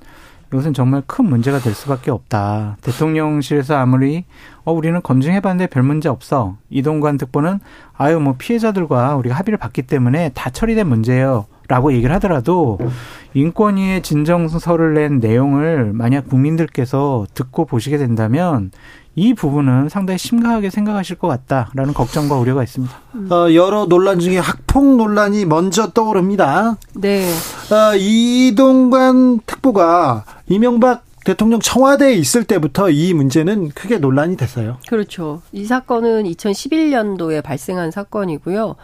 Speaker 7: 네. 이것은 정말 큰 문제가 될 수밖에 없다. 대통령실에서 아무리 어 우리는 검증해봤는데 별 문제 없어. 이동관 특보는 아유 뭐 피해자들과 우리가 합의를 봤기 때문에 다 처리된 문제예요. 라고 얘기를 하더라도 인권위의 진정서를 낸 내용을 만약 국민들께서 듣고 보시게 된다면 이 부분은 상당히 심각하게 생각하실 것 같다라는 걱정과 우려가 있습니다.
Speaker 1: 어, 여러 논란 중에 학폭 논란이 먼저 떠오릅니다.
Speaker 6: 네.
Speaker 1: 어, 이동관 특보가 이명박 대통령 청와대에 있을 때부터 이 문제는 크게 논란이 됐어요.
Speaker 6: 그렇죠. 이 사건은 2011년도에 발생한 사건이고요.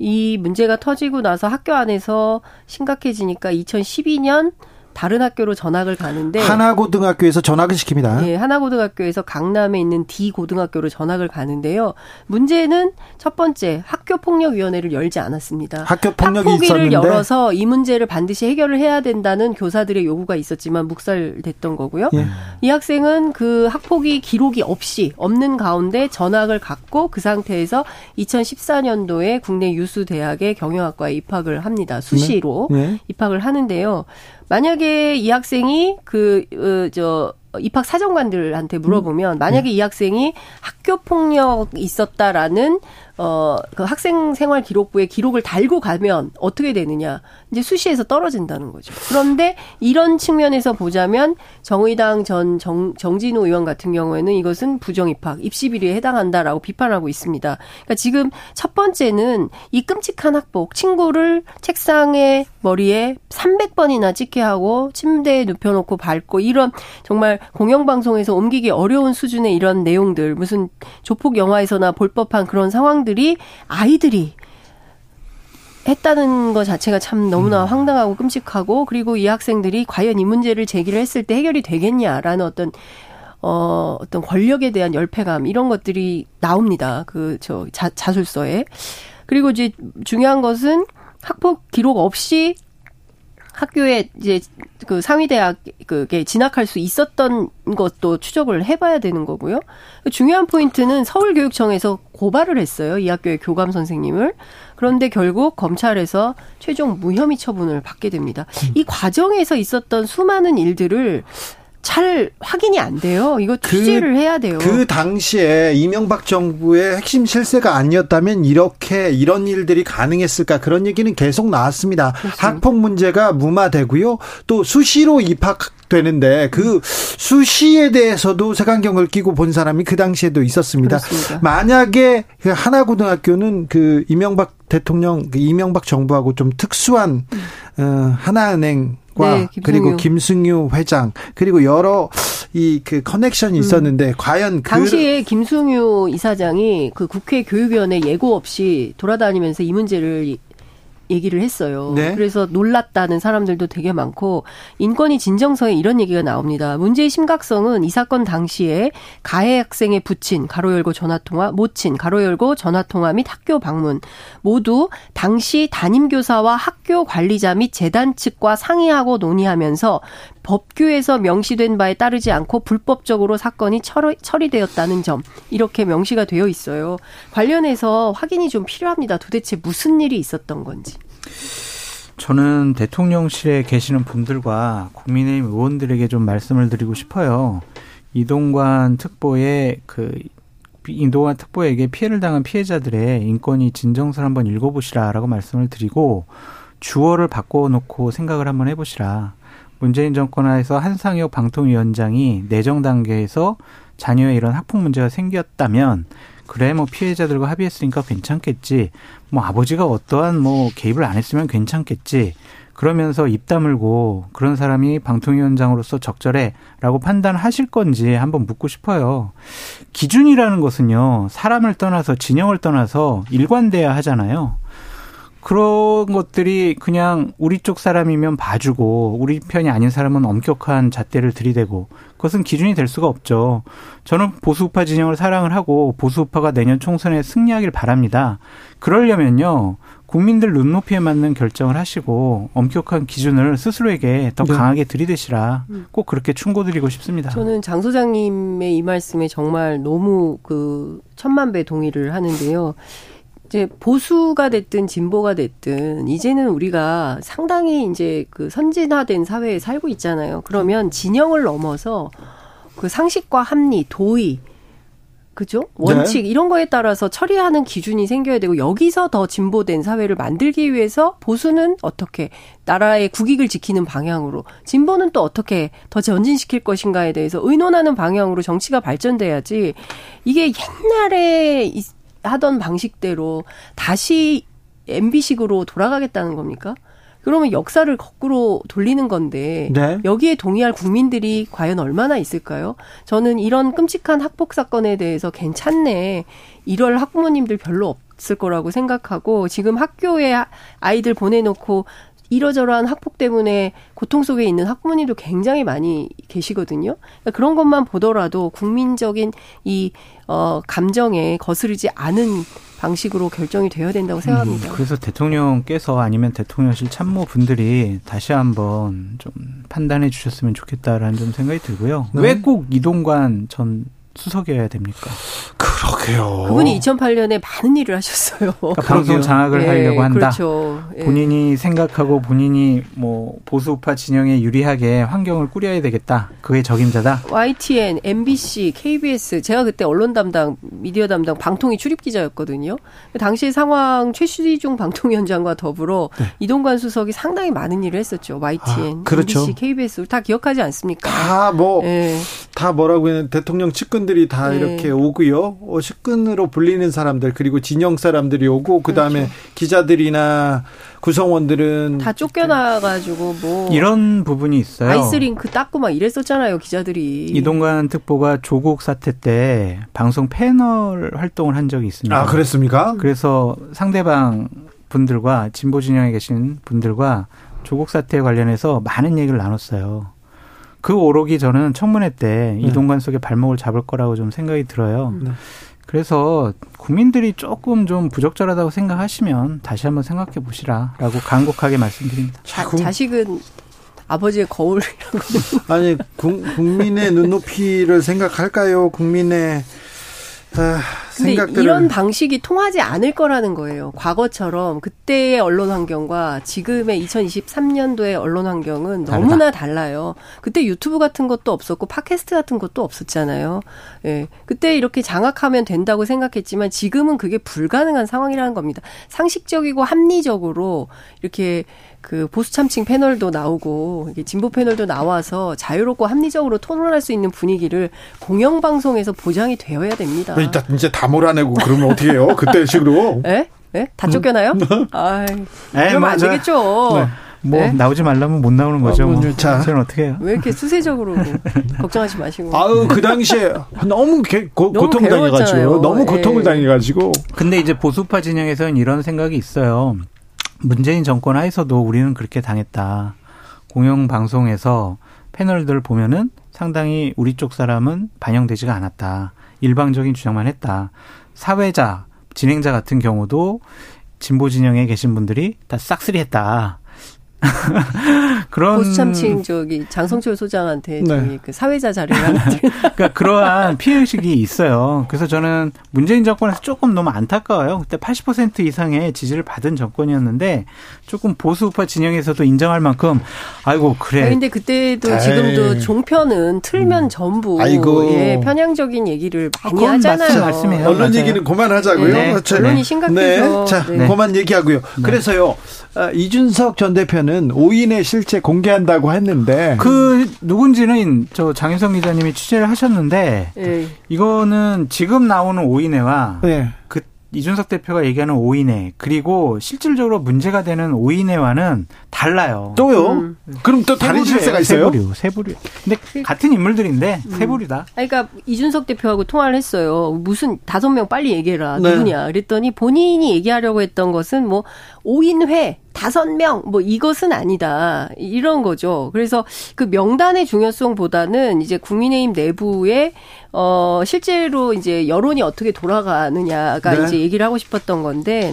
Speaker 6: 이 문제가 터지고 나서 학교 안에서 심각해지니까 2012년 다른 학교로 전학을 가는데
Speaker 1: 하나고등학교에서 전학을 시킵니다.
Speaker 6: 네, 하나고등학교에서 강남에 있는 D 고등학교로 전학을 가는데요. 문제는 첫 번째 학교 폭력 위원회를 열지 않았습니다.
Speaker 1: 학교 폭력이 있었는데
Speaker 6: 열어서 이 문제를 반드시 해결을 해야 된다는 교사들의 요구가 있었지만 묵살됐던 거고요. 예. 이 학생은 그 학폭이 기록이 없이 없는 가운데 전학을 갔고 그 상태에서 2014년도에 국내 유수 대학의 경영학과에 입학을 합니다. 수시로 네. 네. 입학을 하는데요. 만약에 이 학생이 그, 어, 저, 입학 사정관들한테 물어보면 만약에 네. 이 학생이 학교 폭력 있었다라는 어, 그 학생 생활 기록부에 기록을 달고 가면 어떻게 되느냐. 이제 수시에서 떨어진다는 거죠. 그런데 이런 측면에서 보자면 정의당 전 정, 정진우 의원 같은 경우에는 이것은 부정 입학, 입시 비리에 해당한다라고 비판하고 있습니다. 그러니까 지금 첫 번째는 이 끔찍한 학폭, 친구를 책상에 머리에 300번이나 찍게 하고 침대에 눕혀놓고 밟고 이런 정말 공영방송에서 옮기기 어려운 수준의 이런 내용들, 무슨 조폭 영화에서나 볼 법한 그런 상황 상황들이 아이들이 했다는 것 자체가 참 너무나 음. 황당하고 끔찍하고 그리고 이 학생들이 과연 이 문제를 제기를 했을 때 해결이 되겠냐라는 어떤 어 어떤 권력에 대한 열패감 이런 것들이 나옵니다. 그 저 자술서에. 그리고 이제 중요한 것은 학폭 기록 없이 학교에 이제 그 상위 대학 그게 진학할 수 있었던 것도 추적을 해봐야 되는 거고요. 중요한 포인트는 서울교육청에서 고발을 했어요. 이 학교의 교감 선생님을. 그런데 결국 검찰에서 최종 무혐의 처분을 받게 됩니다. 이 과정에서 있었던 수많은 일들을 잘 확인이 안 돼요. 이거 그 취재를 그, 해야 돼요.
Speaker 1: 그 당시에 이명박 정부의 핵심 실세가 아니었다면 이렇게 이런 일들이 가능했을까 그런 얘기는 계속 나왔습니다. 그렇습니다. 학폭 문제가 무마되고요. 또 수시로 입학 되는데 그 수시에 대해서도 색안경을 끼고 본 사람이 그 당시에도 있었습니다. 그렇습니다. 만약에 그 하나고등학교는 그 이명박 대통령, 그 이명박 정부하고 좀 특수한 음. 어, 하나은행 과 네, 그리고 김승유 회장 그리고 여러 이 그 커넥션이 있었는데 음. 과연
Speaker 6: 그 당시에 그... 김승유 이사장이 그 국회 교육위원회 예고 없이 돌아다니면서 이 문제를 얘기를 했어요. 네. 그래서 놀랐다는 사람들도 되게 많고 인권위 진정서에 이런 얘기가 나옵니다. 문제의 심각성은 이 사건 당시에 가해 학생의 부친 가로 열고 전화 통화, 모친 가로 열고 전화 통화 및 학교 방문 모두 당시 담임 교사와 학교 관리자 및 재단 측과 상의하고 논의하면서 법규에서 명시된 바에 따르지 않고 불법적으로 사건이 처리, 되었다는 점 이렇게 명시가 되어 있어요. 관련해서 확인이 좀 필요합니다. 도대체 무슨 일이 있었던 건지.
Speaker 7: 저는 대통령실에 계시는 분들과 국민의힘 의원들에게 좀 말씀을 드리고 싶어요. 이동관 특보의 그 이동관 특보에게 피해를 당한 피해자들의 인권이 진정서를 한번 읽어보시라라고 말씀을 드리고 주어를 바꿔놓고 생각을 한번 해보시라. 문재인 정권 하에서 한상혁 방통위원장이 내정 단계에서 자녀의 이런 학폭 문제가 생겼다면 그래 뭐 피해자들과 합의했으니까 괜찮겠지. 뭐 아버지가 어떠한 뭐 개입을 안 했으면 괜찮겠지. 그러면서 입 다물고 그런 사람이 방통위원장으로서 적절해라고 판단하실 건지 한번 묻고 싶어요. 기준이라는 것은요 사람을 떠나서 진영을 떠나서 일관돼야 하잖아요. 그런 것들이 그냥 우리 쪽 사람이면 봐주고 우리 편이 아닌 사람은 엄격한 잣대를 들이대고 그것은 기준이 될 수가 없죠. 저는 보수우파 진영을 사랑을 하고 보수우파가 내년 총선에 승리하길 바랍니다. 그러려면요. 국민들 눈높이에 맞는 결정을 하시고 엄격한 기준을 스스로에게 더 네. 강하게 들이대시라 음. 꼭 그렇게 충고드리고 싶습니다.
Speaker 6: 저는 장 소장님의 이 말씀에 정말 너무 그 천만 배 동의를 하는데요. 이제 보수가 됐든 진보가 됐든 이제는 우리가 상당히 이제 그 선진화된 사회에 살고 있잖아요. 그러면 진영을 넘어서 그 상식과 합리, 도의, 그죠? 원칙 네. 이런 거에 따라서 처리하는 기준이 생겨야 되고 여기서 더 진보된 사회를 만들기 위해서 보수는 어떻게 나라의 국익을 지키는 방향으로 진보는 또 어떻게 더 전진시킬 것인가에 대해서 의논하는 방향으로 정치가 발전돼야지 이게 옛날에 하던 방식대로 다시 MB식으로 돌아가겠다는 겁니까? 그러면 역사를 거꾸로 돌리는 건데 네. 여기에 동의할 국민들이 과연 얼마나 있을까요? 저는 이런 끔찍한 학폭 사건에 대해서 괜찮네. 이럴 학부모님들 별로 없을 거라고 생각하고 지금 학교에 아이들 보내놓고 이러저러한 학폭 때문에 고통 속에 있는 학부모님도 굉장히 많이 계시거든요. 그러니까 그런 것만 보더라도 국민적인 이 어, 감정에 거스르지 않은 방식으로 결정이 되어야 된다고 생각합니다.
Speaker 7: 음, 그래서 대통령께서 아니면 대통령실 참모 분들이 다시 한번 좀 판단해 주셨으면 좋겠다라는 좀 생각이 들고요. 네. 왜꼭 이동관 전 수석이어야 됩니까?
Speaker 1: 그러게요.
Speaker 6: 그분이 2008년에 많은 일을 하셨어요.
Speaker 7: 그러니까 방송 장악을 예, 하려고 한다. 그렇죠. 예. 본인이 생각하고 본인이 뭐 보수우파 진영에 유리하게 환경을 꾸려야 되겠다. 그의 적임자다.
Speaker 6: YTN, MBC, KBS 제가 그때 언론 담당, 미디어 담당 방통위 출입 기자였거든요. 당시 상황 최시중 방통위원장과 더불어 네. 이동관 수석이 상당히 많은 일을 했었죠. YTN, 아, 그렇죠. MBC, KBS 다 기억하지 않습니까?
Speaker 1: 다뭐다 예. 뭐라고 했는 대통령 측근 들이 다 예. 이렇게 오고요. 어, 측근으로 불리는 사람들 그리고 진영 사람들이 오고 그다음에 그렇죠. 기자들이나 구성원들은
Speaker 6: 다 쫓겨나가지고 뭐
Speaker 7: 이런 부분이 있어요.
Speaker 6: 아이스링크 닦고 막 이랬었잖아요 기자들이.
Speaker 7: 이동관 특보가 조국 사태 때 방송 패널 활동을 한 적이 있습니다.
Speaker 1: 아 그랬습니까?
Speaker 7: 그래서 상대방 분들과 진보 진영에 계신 분들과 조국 사태 관련해서 많은 얘기를 나눴어요. 그 오록이 저는 청문회 때 네. 이동관 속에 발목을 잡을 거라고 좀 생각이 들어요. 네. 그래서 국민들이 조금 좀 부적절하다고 생각하시면 다시 한번 생각해 보시라라고 간곡하게 말씀드립니다.
Speaker 6: 자, 자 식은 아버지의 거울이라고.
Speaker 1: 아니 국 민의 눈높이를 생각할까요? 국민의
Speaker 6: 아, 근데 이런 방식이 통하지 않을 거라는 거예요. 과거처럼 그때의 언론 환경과 지금의 2023년도의 언론 환경은 다르다. 너무나 달라요. 그때 유튜브 같은 것도 없었고 팟캐스트 같은 것도 없었잖아요. 예. 그때 이렇게 장악하면 된다고 생각했지만 지금은 그게 불가능한 상황이라는 겁니다. 상식적이고 합리적으로 이렇게 그 보수 참칭 패널도 나오고 진보 패널도 나와서 자유롭고 합리적으로 토론할 수 있는 분위기를 공영 방송에서 보장이 되어야 됩니다.
Speaker 1: 일단 이제 다 몰아내고 그러면 어떻게 해요? 그때 식으로?
Speaker 6: 예? 예? 다 쫓겨나요? 음. 아이, 그러면 안 되겠죠. 네.
Speaker 7: 뭐 네? 나오지 말라면 못 나오는 거죠. 어, 뭐. 자, 저는 어떻게 해요?
Speaker 6: 왜 이렇게 수세적으로 걱정하지 마시고.
Speaker 1: 아유 그 당시에 너무 개, 고, 너무 고통 당해가지고 너무 고통을 예. 당해가지고.
Speaker 7: 근데 이제 보수파 진영에서는 이런 생각이 있어요.
Speaker 3: 문재인 정권 하에서도 우리는 그렇게 당했다. 공영 방송에서 패널들 보면은 상당히 우리 쪽 사람은 반영되지가 않았다. 일방적인 주장만 했다. 사회자, 진행자 같은 경우도 진보 진영에 계신 분들이 다 싹쓸이 했다.
Speaker 6: 그런 보수참칭 저기 장성철 소장한테 네. 그 사회자 자료를
Speaker 3: 그러니까 그러한 피해 의식이 있어요. 그래서 저는 문재인 정권에서 조금 너무 안타까워요. 그때 80% 이상의 지지를 받은 정권이었는데 조금 보수 우파 진영에서도 인정할 만큼 아이고 그래.
Speaker 6: 근데 그때도 에이. 지금도 종편은 틀면 음. 전부 아이고. 예, 편향적인 얘기를 아, 많이 아, 하잖아요.
Speaker 1: 말씀이에요. 언론 맞아요. 얘기는 그만하자고요. 네.
Speaker 6: 그렇죠. 언론이 심각해서.
Speaker 1: 네. 자, 네. 그만 얘기하고요. 네. 그래서요. 아, 이준석 전 대표는 5인의 실체 공개한다고 했는데
Speaker 3: 그 누군지는 저 장윤성 기자님이 취재를 하셨는데 네. 이거는 지금 나오는 5인회와 네. 그 이준석 대표가 얘기하는 오인회 그리고 실질적으로 문제가 되는 오인회와는 달라요.
Speaker 1: 또요? 음. 그럼 또 다른 실세가 있어요?
Speaker 3: 세부류, 세부류. 근데 그 같은 인물들인데 음. 세부류다.
Speaker 6: 그러니까 이준석 대표하고 통화를 했어요. 무슨 다섯 명 빨리 얘기해라. 네. 누구냐? 그랬더니 본인이 얘기하려고 했던 것은 뭐 오인회 다섯 명, 뭐 이것은 아니다. 이런 거죠. 그래서 그 명단의 중요성보다는 이제 국민의힘 내부에 어, 실제로 이제 여론이 어떻게 돌아가느냐가 네. 이제 얘기를 하고 싶었던 건데,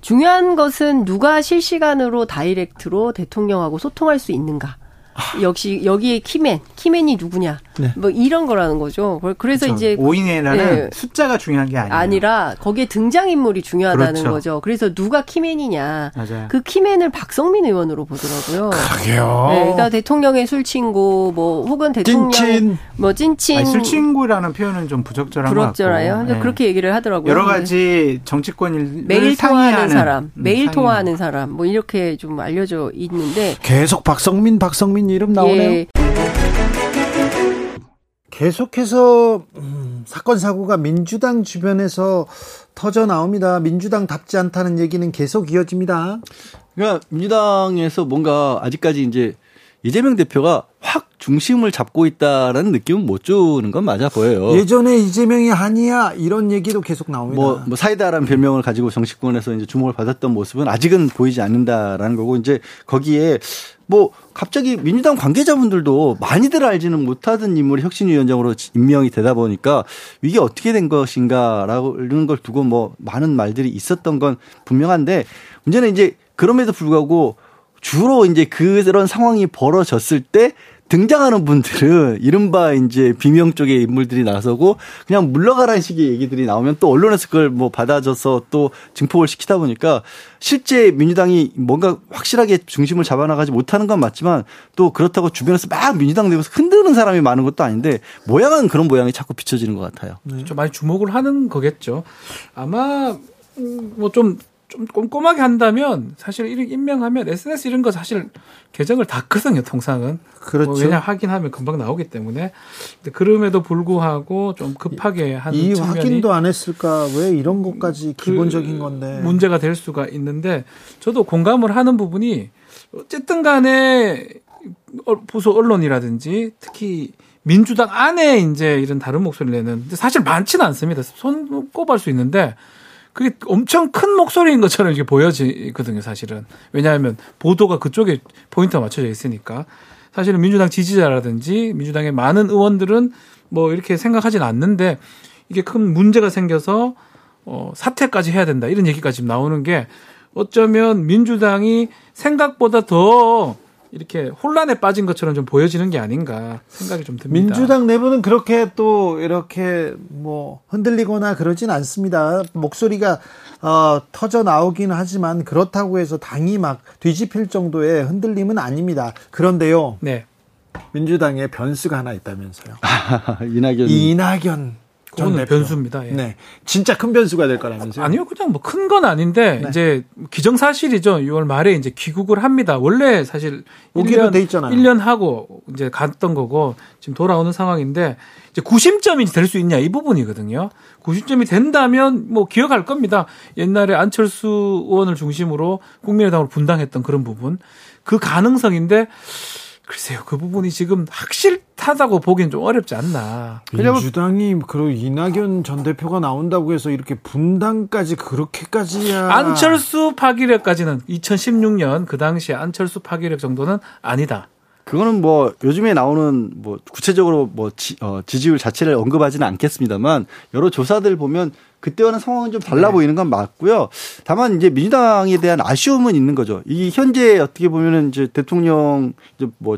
Speaker 6: 중요한 것은 누가 실시간으로 다이렉트로 대통령하고 소통할 수 있는가. 역시 여기에 키맨, 키맨이 누구냐. 네. 뭐 이런 거라는 거죠. 그래서 그렇죠. 이제
Speaker 3: 5인에는 네. 숫자가 중요한 게 아니라
Speaker 6: 아니라 거기에 등장 인물이 중요하다는 그렇죠. 거죠. 그래서 누가 키맨이냐. 맞아요. 그 키맨을 박성민 의원으로 보더라고요.
Speaker 1: 그러게요.
Speaker 6: 네, 그러니까 대통령의 술친구 뭐 혹은 대통령 찐친. 뭐 찐친 아니,
Speaker 3: 술친구라는 표현은 좀 부적절한
Speaker 6: 부적절해요. 네. 그렇게 얘기를 하더라고요.
Speaker 3: 여러 가지 정치권 일
Speaker 6: 매일 통화하는 사람, 음, 매일 통화하는 사람 뭐 이렇게 좀 알려져 있는데
Speaker 1: 계속 박성민 박성민 이름 나오네요. 예. 계속해서 음, 사건 사고가 민주당 주변에서 터져 나옵니다. 민주당 답지 않다는 얘기는 계속 이어집니다.
Speaker 2: 그러니까 민주당에서 뭔가 아직까지 이제 이재명 대표가 확 중심을 잡고 있다라는 느낌은 못 주는 건 맞아 보여요.
Speaker 1: 예전에 이재명이 아니야 이런 얘기도 계속 나옵니다.
Speaker 2: 뭐, 뭐 사이다라는 별명을 가지고 정치권에서 이제 주목을 받았던 모습은 아직은 보이지 않는다라는 거고 이제 거기에 뭐 갑자기 민주당 관계자분들도 많이들 알지는 못하던 인물이 혁신위원장으로 임명이 되다 보니까 이게 어떻게 된 것인가라는 걸 두고 뭐 많은 말들이 있었던 건 분명한데 문제는 이제 그럼에도 불구하고 주로 이제 그런 상황이 벌어졌을 때 등장하는 분들은 이른바 이제 비명 쪽의 인물들이 나서고 그냥 물러가라는 식의 얘기들이 나오면 또 언론에서 그걸 뭐 받아줘서 또 증폭을 시키다 보니까 실제 민주당이 뭔가 확실하게 중심을 잡아나가지 못하는 건 맞지만 또 그렇다고 주변에서 막 민주당 내에서 흔드는 사람이 많은 것도 아닌데 모양은 그런 모양이 자꾸 비춰지는 것 같아요.
Speaker 3: 네. 좀 많이 주목을 하는 거겠죠. 아마 뭐 좀 좀 꼼꼼하게 한다면 사실 이렇게 임명하면 SNS 이런 거 사실 계정을 닫거든요 통상은 그렇죠. 뭐 왜냐 확인하면 금방 나오기 때문에 근데 그럼에도 불구하고 좀 급하게 하는
Speaker 1: 이 확인도 안 했을까 왜 이런 것까지 그 기본적인 건데
Speaker 3: 문제가 될 수가 있는데 저도 공감을 하는 부분이 어쨌든 간에 보수 언론이라든지 특히 민주당 안에 이제 이런 다른 목소리를 내는 사실 많지는 않습니다. 손 꼽을 수 있는데 그게 엄청 큰 목소리인 것처럼 이렇게 보여지거든요, 사실은. 왜냐하면 보도가 그쪽에 포인트가 맞춰져 있으니까. 사실은 민주당 지지자라든지 민주당의 많은 의원들은 뭐 이렇게 생각하진 않는데 이게 큰 문제가 생겨서 어, 사퇴까지 해야 된다. 이런 얘기까지 나오는 게 어쩌면 민주당이 생각보다 더 이렇게 혼란에 빠진 것처럼 좀 보여지는 게 아닌가 생각이 좀 듭니다.
Speaker 1: 민주당 내부는 그렇게 또 이렇게 뭐 흔들리거나 그러진 않습니다. 목소리가 어, 터져 나오긴 하지만 그렇다고 해서 당이 막 뒤집힐 정도의 흔들림은 아닙니다. 그런데요. 네. 민주당에 변수가 하나 있다면서요.
Speaker 2: 이낙연.
Speaker 1: 이낙연
Speaker 3: 그거는 변수입니다.
Speaker 1: 예. 네. 진짜 큰 변수가 될 거라면서요?
Speaker 3: 아니요. 그냥 뭐 큰 건 아닌데 네. 이제 기정사실이죠. 6월 말에 이제 귀국을 합니다. 원래 사실
Speaker 1: 오기로 돼 있잖아요.
Speaker 3: 1년 하고 이제 갔던 거고 지금 돌아오는 상황인데 이제 구심점이 될 수 있냐 이 부분이거든요. 구심점이 된다면 뭐 기억할 겁니다. 옛날에 안철수 의원을 중심으로 국민의당으로 분당했던 그런 부분 그 가능성인데 글쎄요, 그 부분이 지금 확실하다고 보기엔 좀 어렵지 않나.
Speaker 1: 민주당이 그리고 이낙연 전 대표가 나온다고 해서 이렇게 분당까지 그렇게까지야.
Speaker 3: 안철수 파기력까지는 2016년 그 당시에 안철수 파기력 정도는 아니다.
Speaker 2: 그거는 뭐 요즘에 나오는 뭐 구체적으로 뭐 지, 어, 지지율 자체를 언급하지는 않겠습니다만 여러 조사들 보면 그때와는 상황은 좀 달라 네. 보이는 건 맞고요. 다만 이제 민주당에 대한 아쉬움은 있는 거죠. 이 현재 어떻게 보면은 이제 대통령 이제 뭐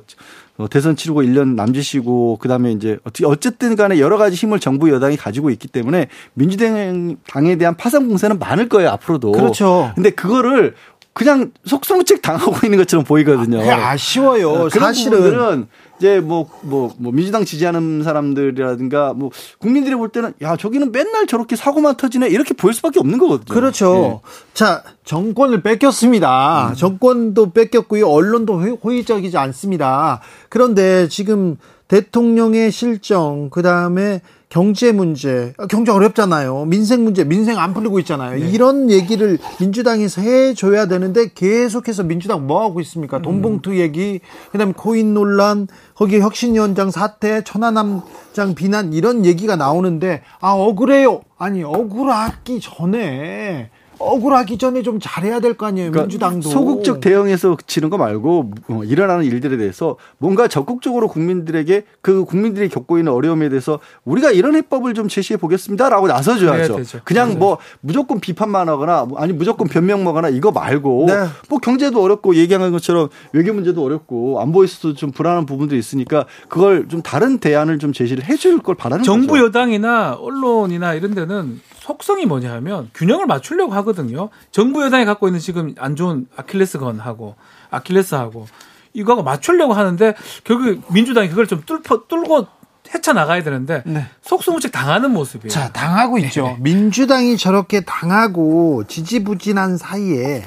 Speaker 2: 어, 대선 치르고 1년 남짓이고 그다음에 이제 어떻게 어쨌든 간에 여러 가지 힘을 정부 여당이 가지고 있기 때문에 민주당에 대한 파상 공세는 많을 거예요 앞으로도.
Speaker 1: 그렇죠.
Speaker 2: 근데 그거를 그냥 속성책 당하고 있는 것처럼 보이거든요.
Speaker 1: 아, 아쉬워요.
Speaker 2: 어, 그런 사실은. 부분들은 이제 뭐, 뭐, 뭐, 민주당 지지하는 사람들이라든가 뭐, 국민들이 볼 때는 야, 저기는 맨날 저렇게 사고만 터지네 이렇게 보일 수밖에 없는 거거든요.
Speaker 1: 그렇죠. 네. 자, 정권을 뺏겼습니다. 음. 정권도 뺏겼고요. 언론도 호의적이지 않습니다. 그런데 지금 대통령의 실정, 그 다음에 경제 문제, 아, 경제 어렵잖아요. 민생 문제, 민생 안 풀리고 있잖아요. 네. 이런 얘기를 민주당에서 해줘야 되는데 계속해서 민주당 뭐 하고 있습니까? 음. 돈봉투 얘기, 그다음에 코인 논란, 거기에 혁신위원장 사태, 천하남장 비난 이런 얘기가 나오는데 아 억울해요. 아니 억울하기 전에 억울하기 전에 좀 잘해야 될 거 아니에요 그러니까 민주당도
Speaker 2: 소극적 대응해서 지는 거 말고 어, 일어나는 일들에 대해서 뭔가 적극적으로 국민들에게 그 국민들이 겪고 있는 어려움에 대해서 우리가 이런 해법을 좀 제시해 보겠습니다라고 나서줘야죠. 그냥 맞아요. 뭐 무조건 비판만 하거나 뭐 아니 무조건 변명하거나 이거 말고 네. 뭐 경제도 어렵고 얘기하는 것처럼 외교 문제도 어렵고 안보에서도 좀 불안한 부분도 있으니까 그걸 좀 다른 대안을 좀 제시를 해줄 걸 바라는
Speaker 3: 정부
Speaker 2: 거죠.
Speaker 3: 여당이나 언론이나 이런 데는 속성이 뭐냐 하면 균형을 맞추려고 하거든요. 정부 여당이 갖고 있는 지금 안 좋은 아킬레스건하고 아킬레스하고 이거하고 맞추려고 하는데 결국 민주당이 그걸 좀 뚫고 뚫고 헤쳐 나가야 되는데 네. 속수무책 당하는 모습이에요.
Speaker 1: 자, 당하고 있죠. 네. 민주당이 저렇게 당하고 지지부진한 사이에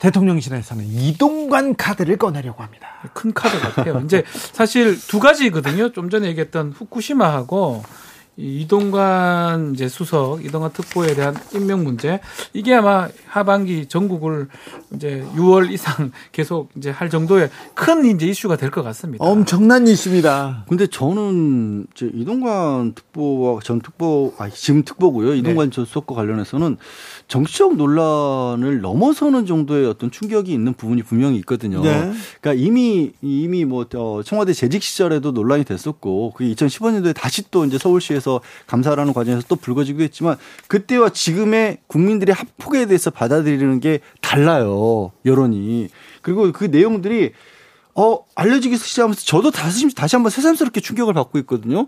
Speaker 1: 대통령실에서는 이동관 카드를 꺼내려고 합니다.
Speaker 3: 큰 카드 같아요. 이제 사실 두 가지거든요. 좀 전에 얘기했던 후쿠시마하고 이동관 이제 수석, 이동관 특보에 대한 임명 문제 이게 아마 하반기 전국을 이제 6월 이상 계속 이제 할 정도의 큰 이제 이슈가 될 것 같습니다.
Speaker 1: 엄청난 이슈입니다.
Speaker 2: 근데 저는 이제 이동관 특보와 전 특보, 아 지금 특보고요. 이동관 네. 전 수석과 관련해서는 정치적 논란을 넘어서는 정도의 어떤 충격이 있는 부분이 분명히 있거든요. 네. 그러니까 이미 이미 뭐 어, 청와대 재직 시절에도 논란이 됐었고 그게 2015년도에 다시 또 이제 서울시에서 감사를 하는 과정에서 또 불거지기도 했지만 그때와 지금의 국민들의 합폭에 대해서 받아들이는 게 달라요. 여론이. 그리고 그 내용들이 어, 알려지기 시작하면서 저도 다시, 다시 한번 새삼스럽게 충격을 받고 있거든요.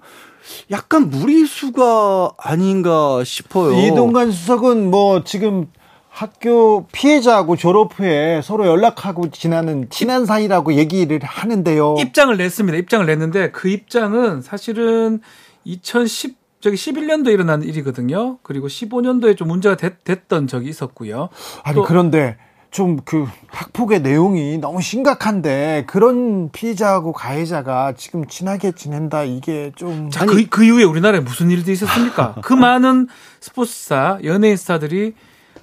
Speaker 2: 약간 무리수가 아닌가 싶어요.
Speaker 1: 이동관 수석은 뭐 지금 학교 피해자하고 졸업 후에 서로 연락하고 지나는 친한 사이라고 얘기를 하는데요.
Speaker 3: 입장을 냈습니다. 입장을 냈는데 그 입장은 사실은 2010 저기 11년도에 일어난 일이거든요. 그리고 15년도에 좀 문제가 됐, 던 적이 있었고요.
Speaker 1: 아니 그런데 좀 그 학폭의 내용이 너무 심각한데 그런 피해자하고 가해자가 지금 친하게 지낸다 이게 좀
Speaker 3: 자, 그, 그 이후에 우리나라에 무슨 일이 있었습니까? 그 많은 스포츠사, 연예인 스타들이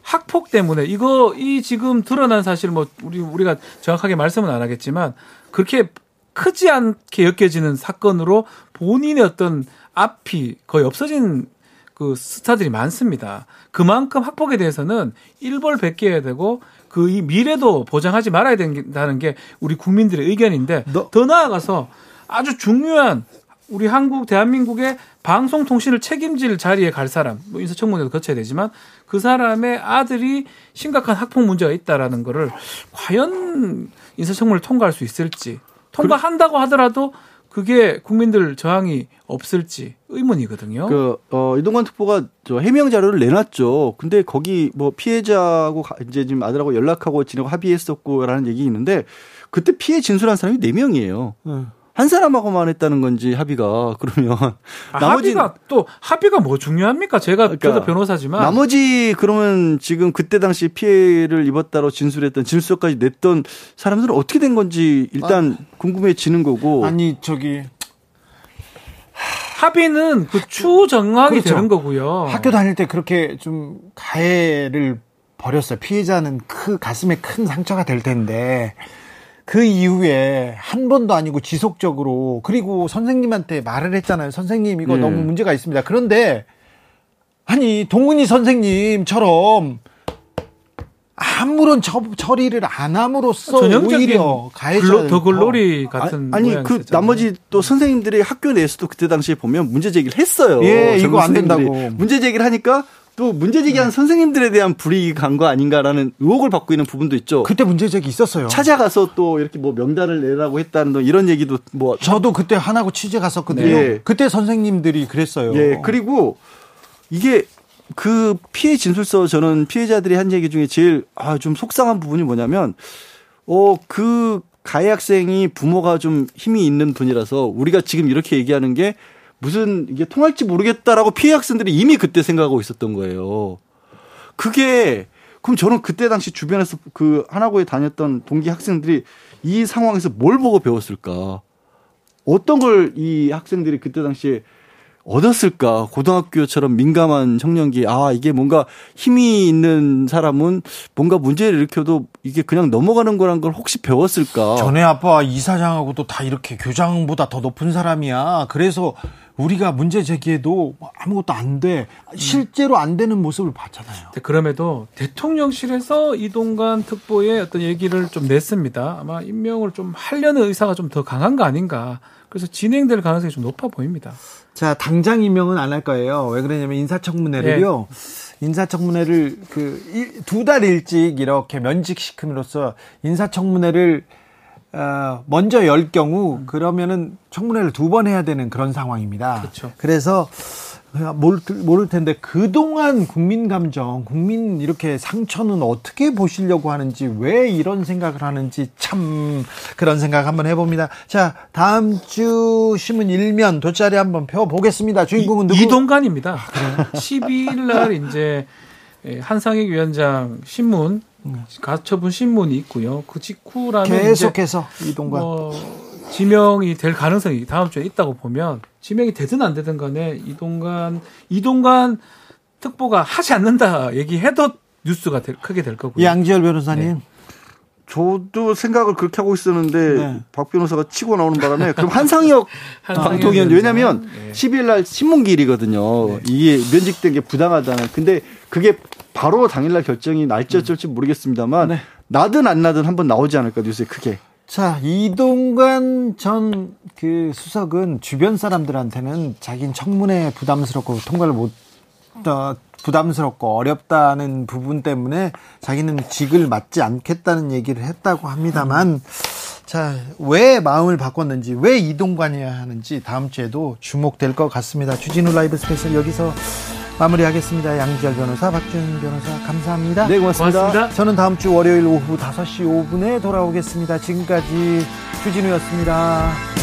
Speaker 3: 학폭 때문에 이거 이 지금 드러난 사실 뭐 우리 우리가 정확하게 말씀은 안 하겠지만 그렇게 크지 않게 엮여지는 사건으로 본인의 어떤 앞이 거의 없어진 그 스타들이 많습니다. 그만큼 학폭에 대해서는 일벌백계해야 되고 그이 미래도 보장하지 말아야 된다는 게 우리 국민들의 의견인데 너. 더 나아가서 아주 중요한 우리 한국 대한민국의 방송통신을 책임질 자리에 갈 사람 뭐 인사청문회도 거쳐야 되지만 그 사람의 아들이 심각한 학폭 문제가 있다라는 거를 과연 인사청문회를 통과할 수 있을지 통과한다고 하더라도 그게 국민들 저항이 없을지 의문이거든요.
Speaker 2: 그, 어, 이동관 특보가 저 해명 자료를 내놨죠. 근데 거기 뭐 피해자하고 이제 지금 아들하고 연락하고 지내고 합의했었고라는 얘기 있는데 그때 피해 진술한 사람이 4명이에요. 음. 한 사람하고만 했다는 건지 합의가 그러면
Speaker 3: 아, 나머지 합의가 또 합의가 뭐 중요합니까? 제가 그러니까 저도 변호사지만
Speaker 2: 나머지 그러면 지금 그때 당시 피해를 입었다로 진술했던 진술서까지 냈던 사람들은 어떻게 된 건지 일단 아, 궁금해지는 거고
Speaker 1: 아니 저기
Speaker 3: 합의는 그 추정하게 그렇죠. 되는 거고요.
Speaker 1: 학교 다닐 때 그렇게 좀 가해를 벌였어요. 피해자는 그 가슴에 큰 상처가 될 텐데 그 이후에 한 번도 아니고 지속적으로 그리고 선생님한테 말을 했잖아요. 선생님 이거 네. 너무 문제가 있습니다. 그런데 아니 동은이 선생님처럼 아무런 처, 처리를 안 함으로써 오히려 가해자
Speaker 3: 더 글로리 같은
Speaker 2: 아니, 아니 그 나머지 또 선생님들이 학교 내에서도 그때 당시에 보면 문제 제기를 했어요.
Speaker 1: 예, 이거 안 된다고
Speaker 2: 문제 제기를 하니까 또 문제 제기한 음. 선생님들에 대한 불이익이 간 거 아닌가라는 의혹을 받고 있는 부분도 있죠.
Speaker 1: 그때 문제 제기 있었어요.
Speaker 2: 찾아가서 또 이렇게 뭐 명단을 내라고 했다는 이런 얘기도 뭐
Speaker 1: 저도 그때 하나고 취재 갔었거든요. 네. 그때 선생님들이 그랬어요.
Speaker 2: 예. 그리고 이게 그 피해 진술서 저는 피해자들이 한 얘기 중에 제일 아 좀 속상한 부분이 뭐냐면 어그 가해 학생이 부모가 좀 힘이 있는 분이라서 우리가 지금 이렇게 얘기하는 게 무슨 이게 통할지 모르겠다라고 피해 학생들이 이미 그때 생각하고 있었던 거예요. 그게 그럼 저는 그때 당시 주변에서 그 하나고에 다녔던 동기 학생들이 이 상황에서 뭘 보고 배웠을까? 어떤 걸 이 학생들이 그때 당시에 얻었을까? 고등학교처럼 민감한 청년기, 아, 이게 뭔가 힘이 있는 사람은 뭔가 문제를 일으켜도 이게 그냥 넘어가는 거란 걸 혹시 배웠을까?
Speaker 1: 전에 아빠 이사장하고도 다 이렇게 교장보다 더 높은 사람이야. 그래서 우리가 문제 제기해도 아무것도 안 돼. 실제로 안 되는 모습을 봤잖아요.
Speaker 3: 네, 그럼에도 대통령실에서 이동관 특보의 어떤 얘기를 좀 냈습니다. 아마 임명을 좀 하려는 의사가 좀 더 강한 거 아닌가. 그래서 진행될 가능성이 좀 높아 보입니다.
Speaker 1: 자, 당장 임명은 안 할 거예요. 왜 그러냐면 인사청문회를요. 네. 인사청문회를 그 두 달 일찍 이렇게 면직시킴으로써 인사청문회를 어, 먼저 열 경우 그러면은 청문회를 두 번 해야 되는 그런 상황입니다.
Speaker 3: 그렇죠.
Speaker 1: 그래서 모를, 모를 텐데 그동안 국민 감정, 국민 이렇게 상처는 어떻게 보시려고 하는지 왜 이런 생각을 하는지 참 그런 생각 한번 해봅니다. 자, 다음 주 신문 일면 돗자리 한번 펴 보겠습니다. 주인공은 누구?
Speaker 3: 이동관입니다. 아, 12일 날 이제 한상익 위원장 신문 가처분 신문이 있고요. 그 직후라면
Speaker 1: 계속해서 이동관 뭐
Speaker 3: 지명이 될 가능성이 다음 주에 있다고 보면 지명이 되든 안 되든 간에 이동관 이동관 특보가 하지 않는다 얘기해도 뉴스가 될, 크게 될 거고요.
Speaker 1: 양지열 변호사님. 네.
Speaker 2: 저도 생각을 그렇게 하고 있었는데 네. 박 변호사가 치고 나오는 바람에 그럼 한상혁 방통위원 왜냐하면 네. 10일 날 신문기일이거든요. 네. 이게 면직된 게 부당하다는. 근데 그게 바로 당일날 결정이 날짜 어쩔지 모르겠습니다만 네. 나든 안 나든 한번 나오지 않을까 뉴스에 크게.
Speaker 1: 자, 이동관 전 그 수석은 주변 사람들한테는 자기는 청문회 부담스럽고 통과를 못, 어, 부담스럽고 어렵다는 부분 때문에 자기는 직을 맡지 않겠다는 얘기를 했다고 합니다만, 음. 자, 왜 마음을 바꿨는지, 왜 이동관이어야 하는지 다음 주에도 주목될 것 같습니다. 주진우 라이브 스페셜 여기서 마무리하겠습니다. 양지열 변호사, 박준 변호사, 감사합니다.
Speaker 2: 네, 고맙습니다. 고맙습니다.
Speaker 1: 저는 다음 주 월요일 오후 5시 5분에 돌아오겠습니다. 지금까지 주진우였습니다.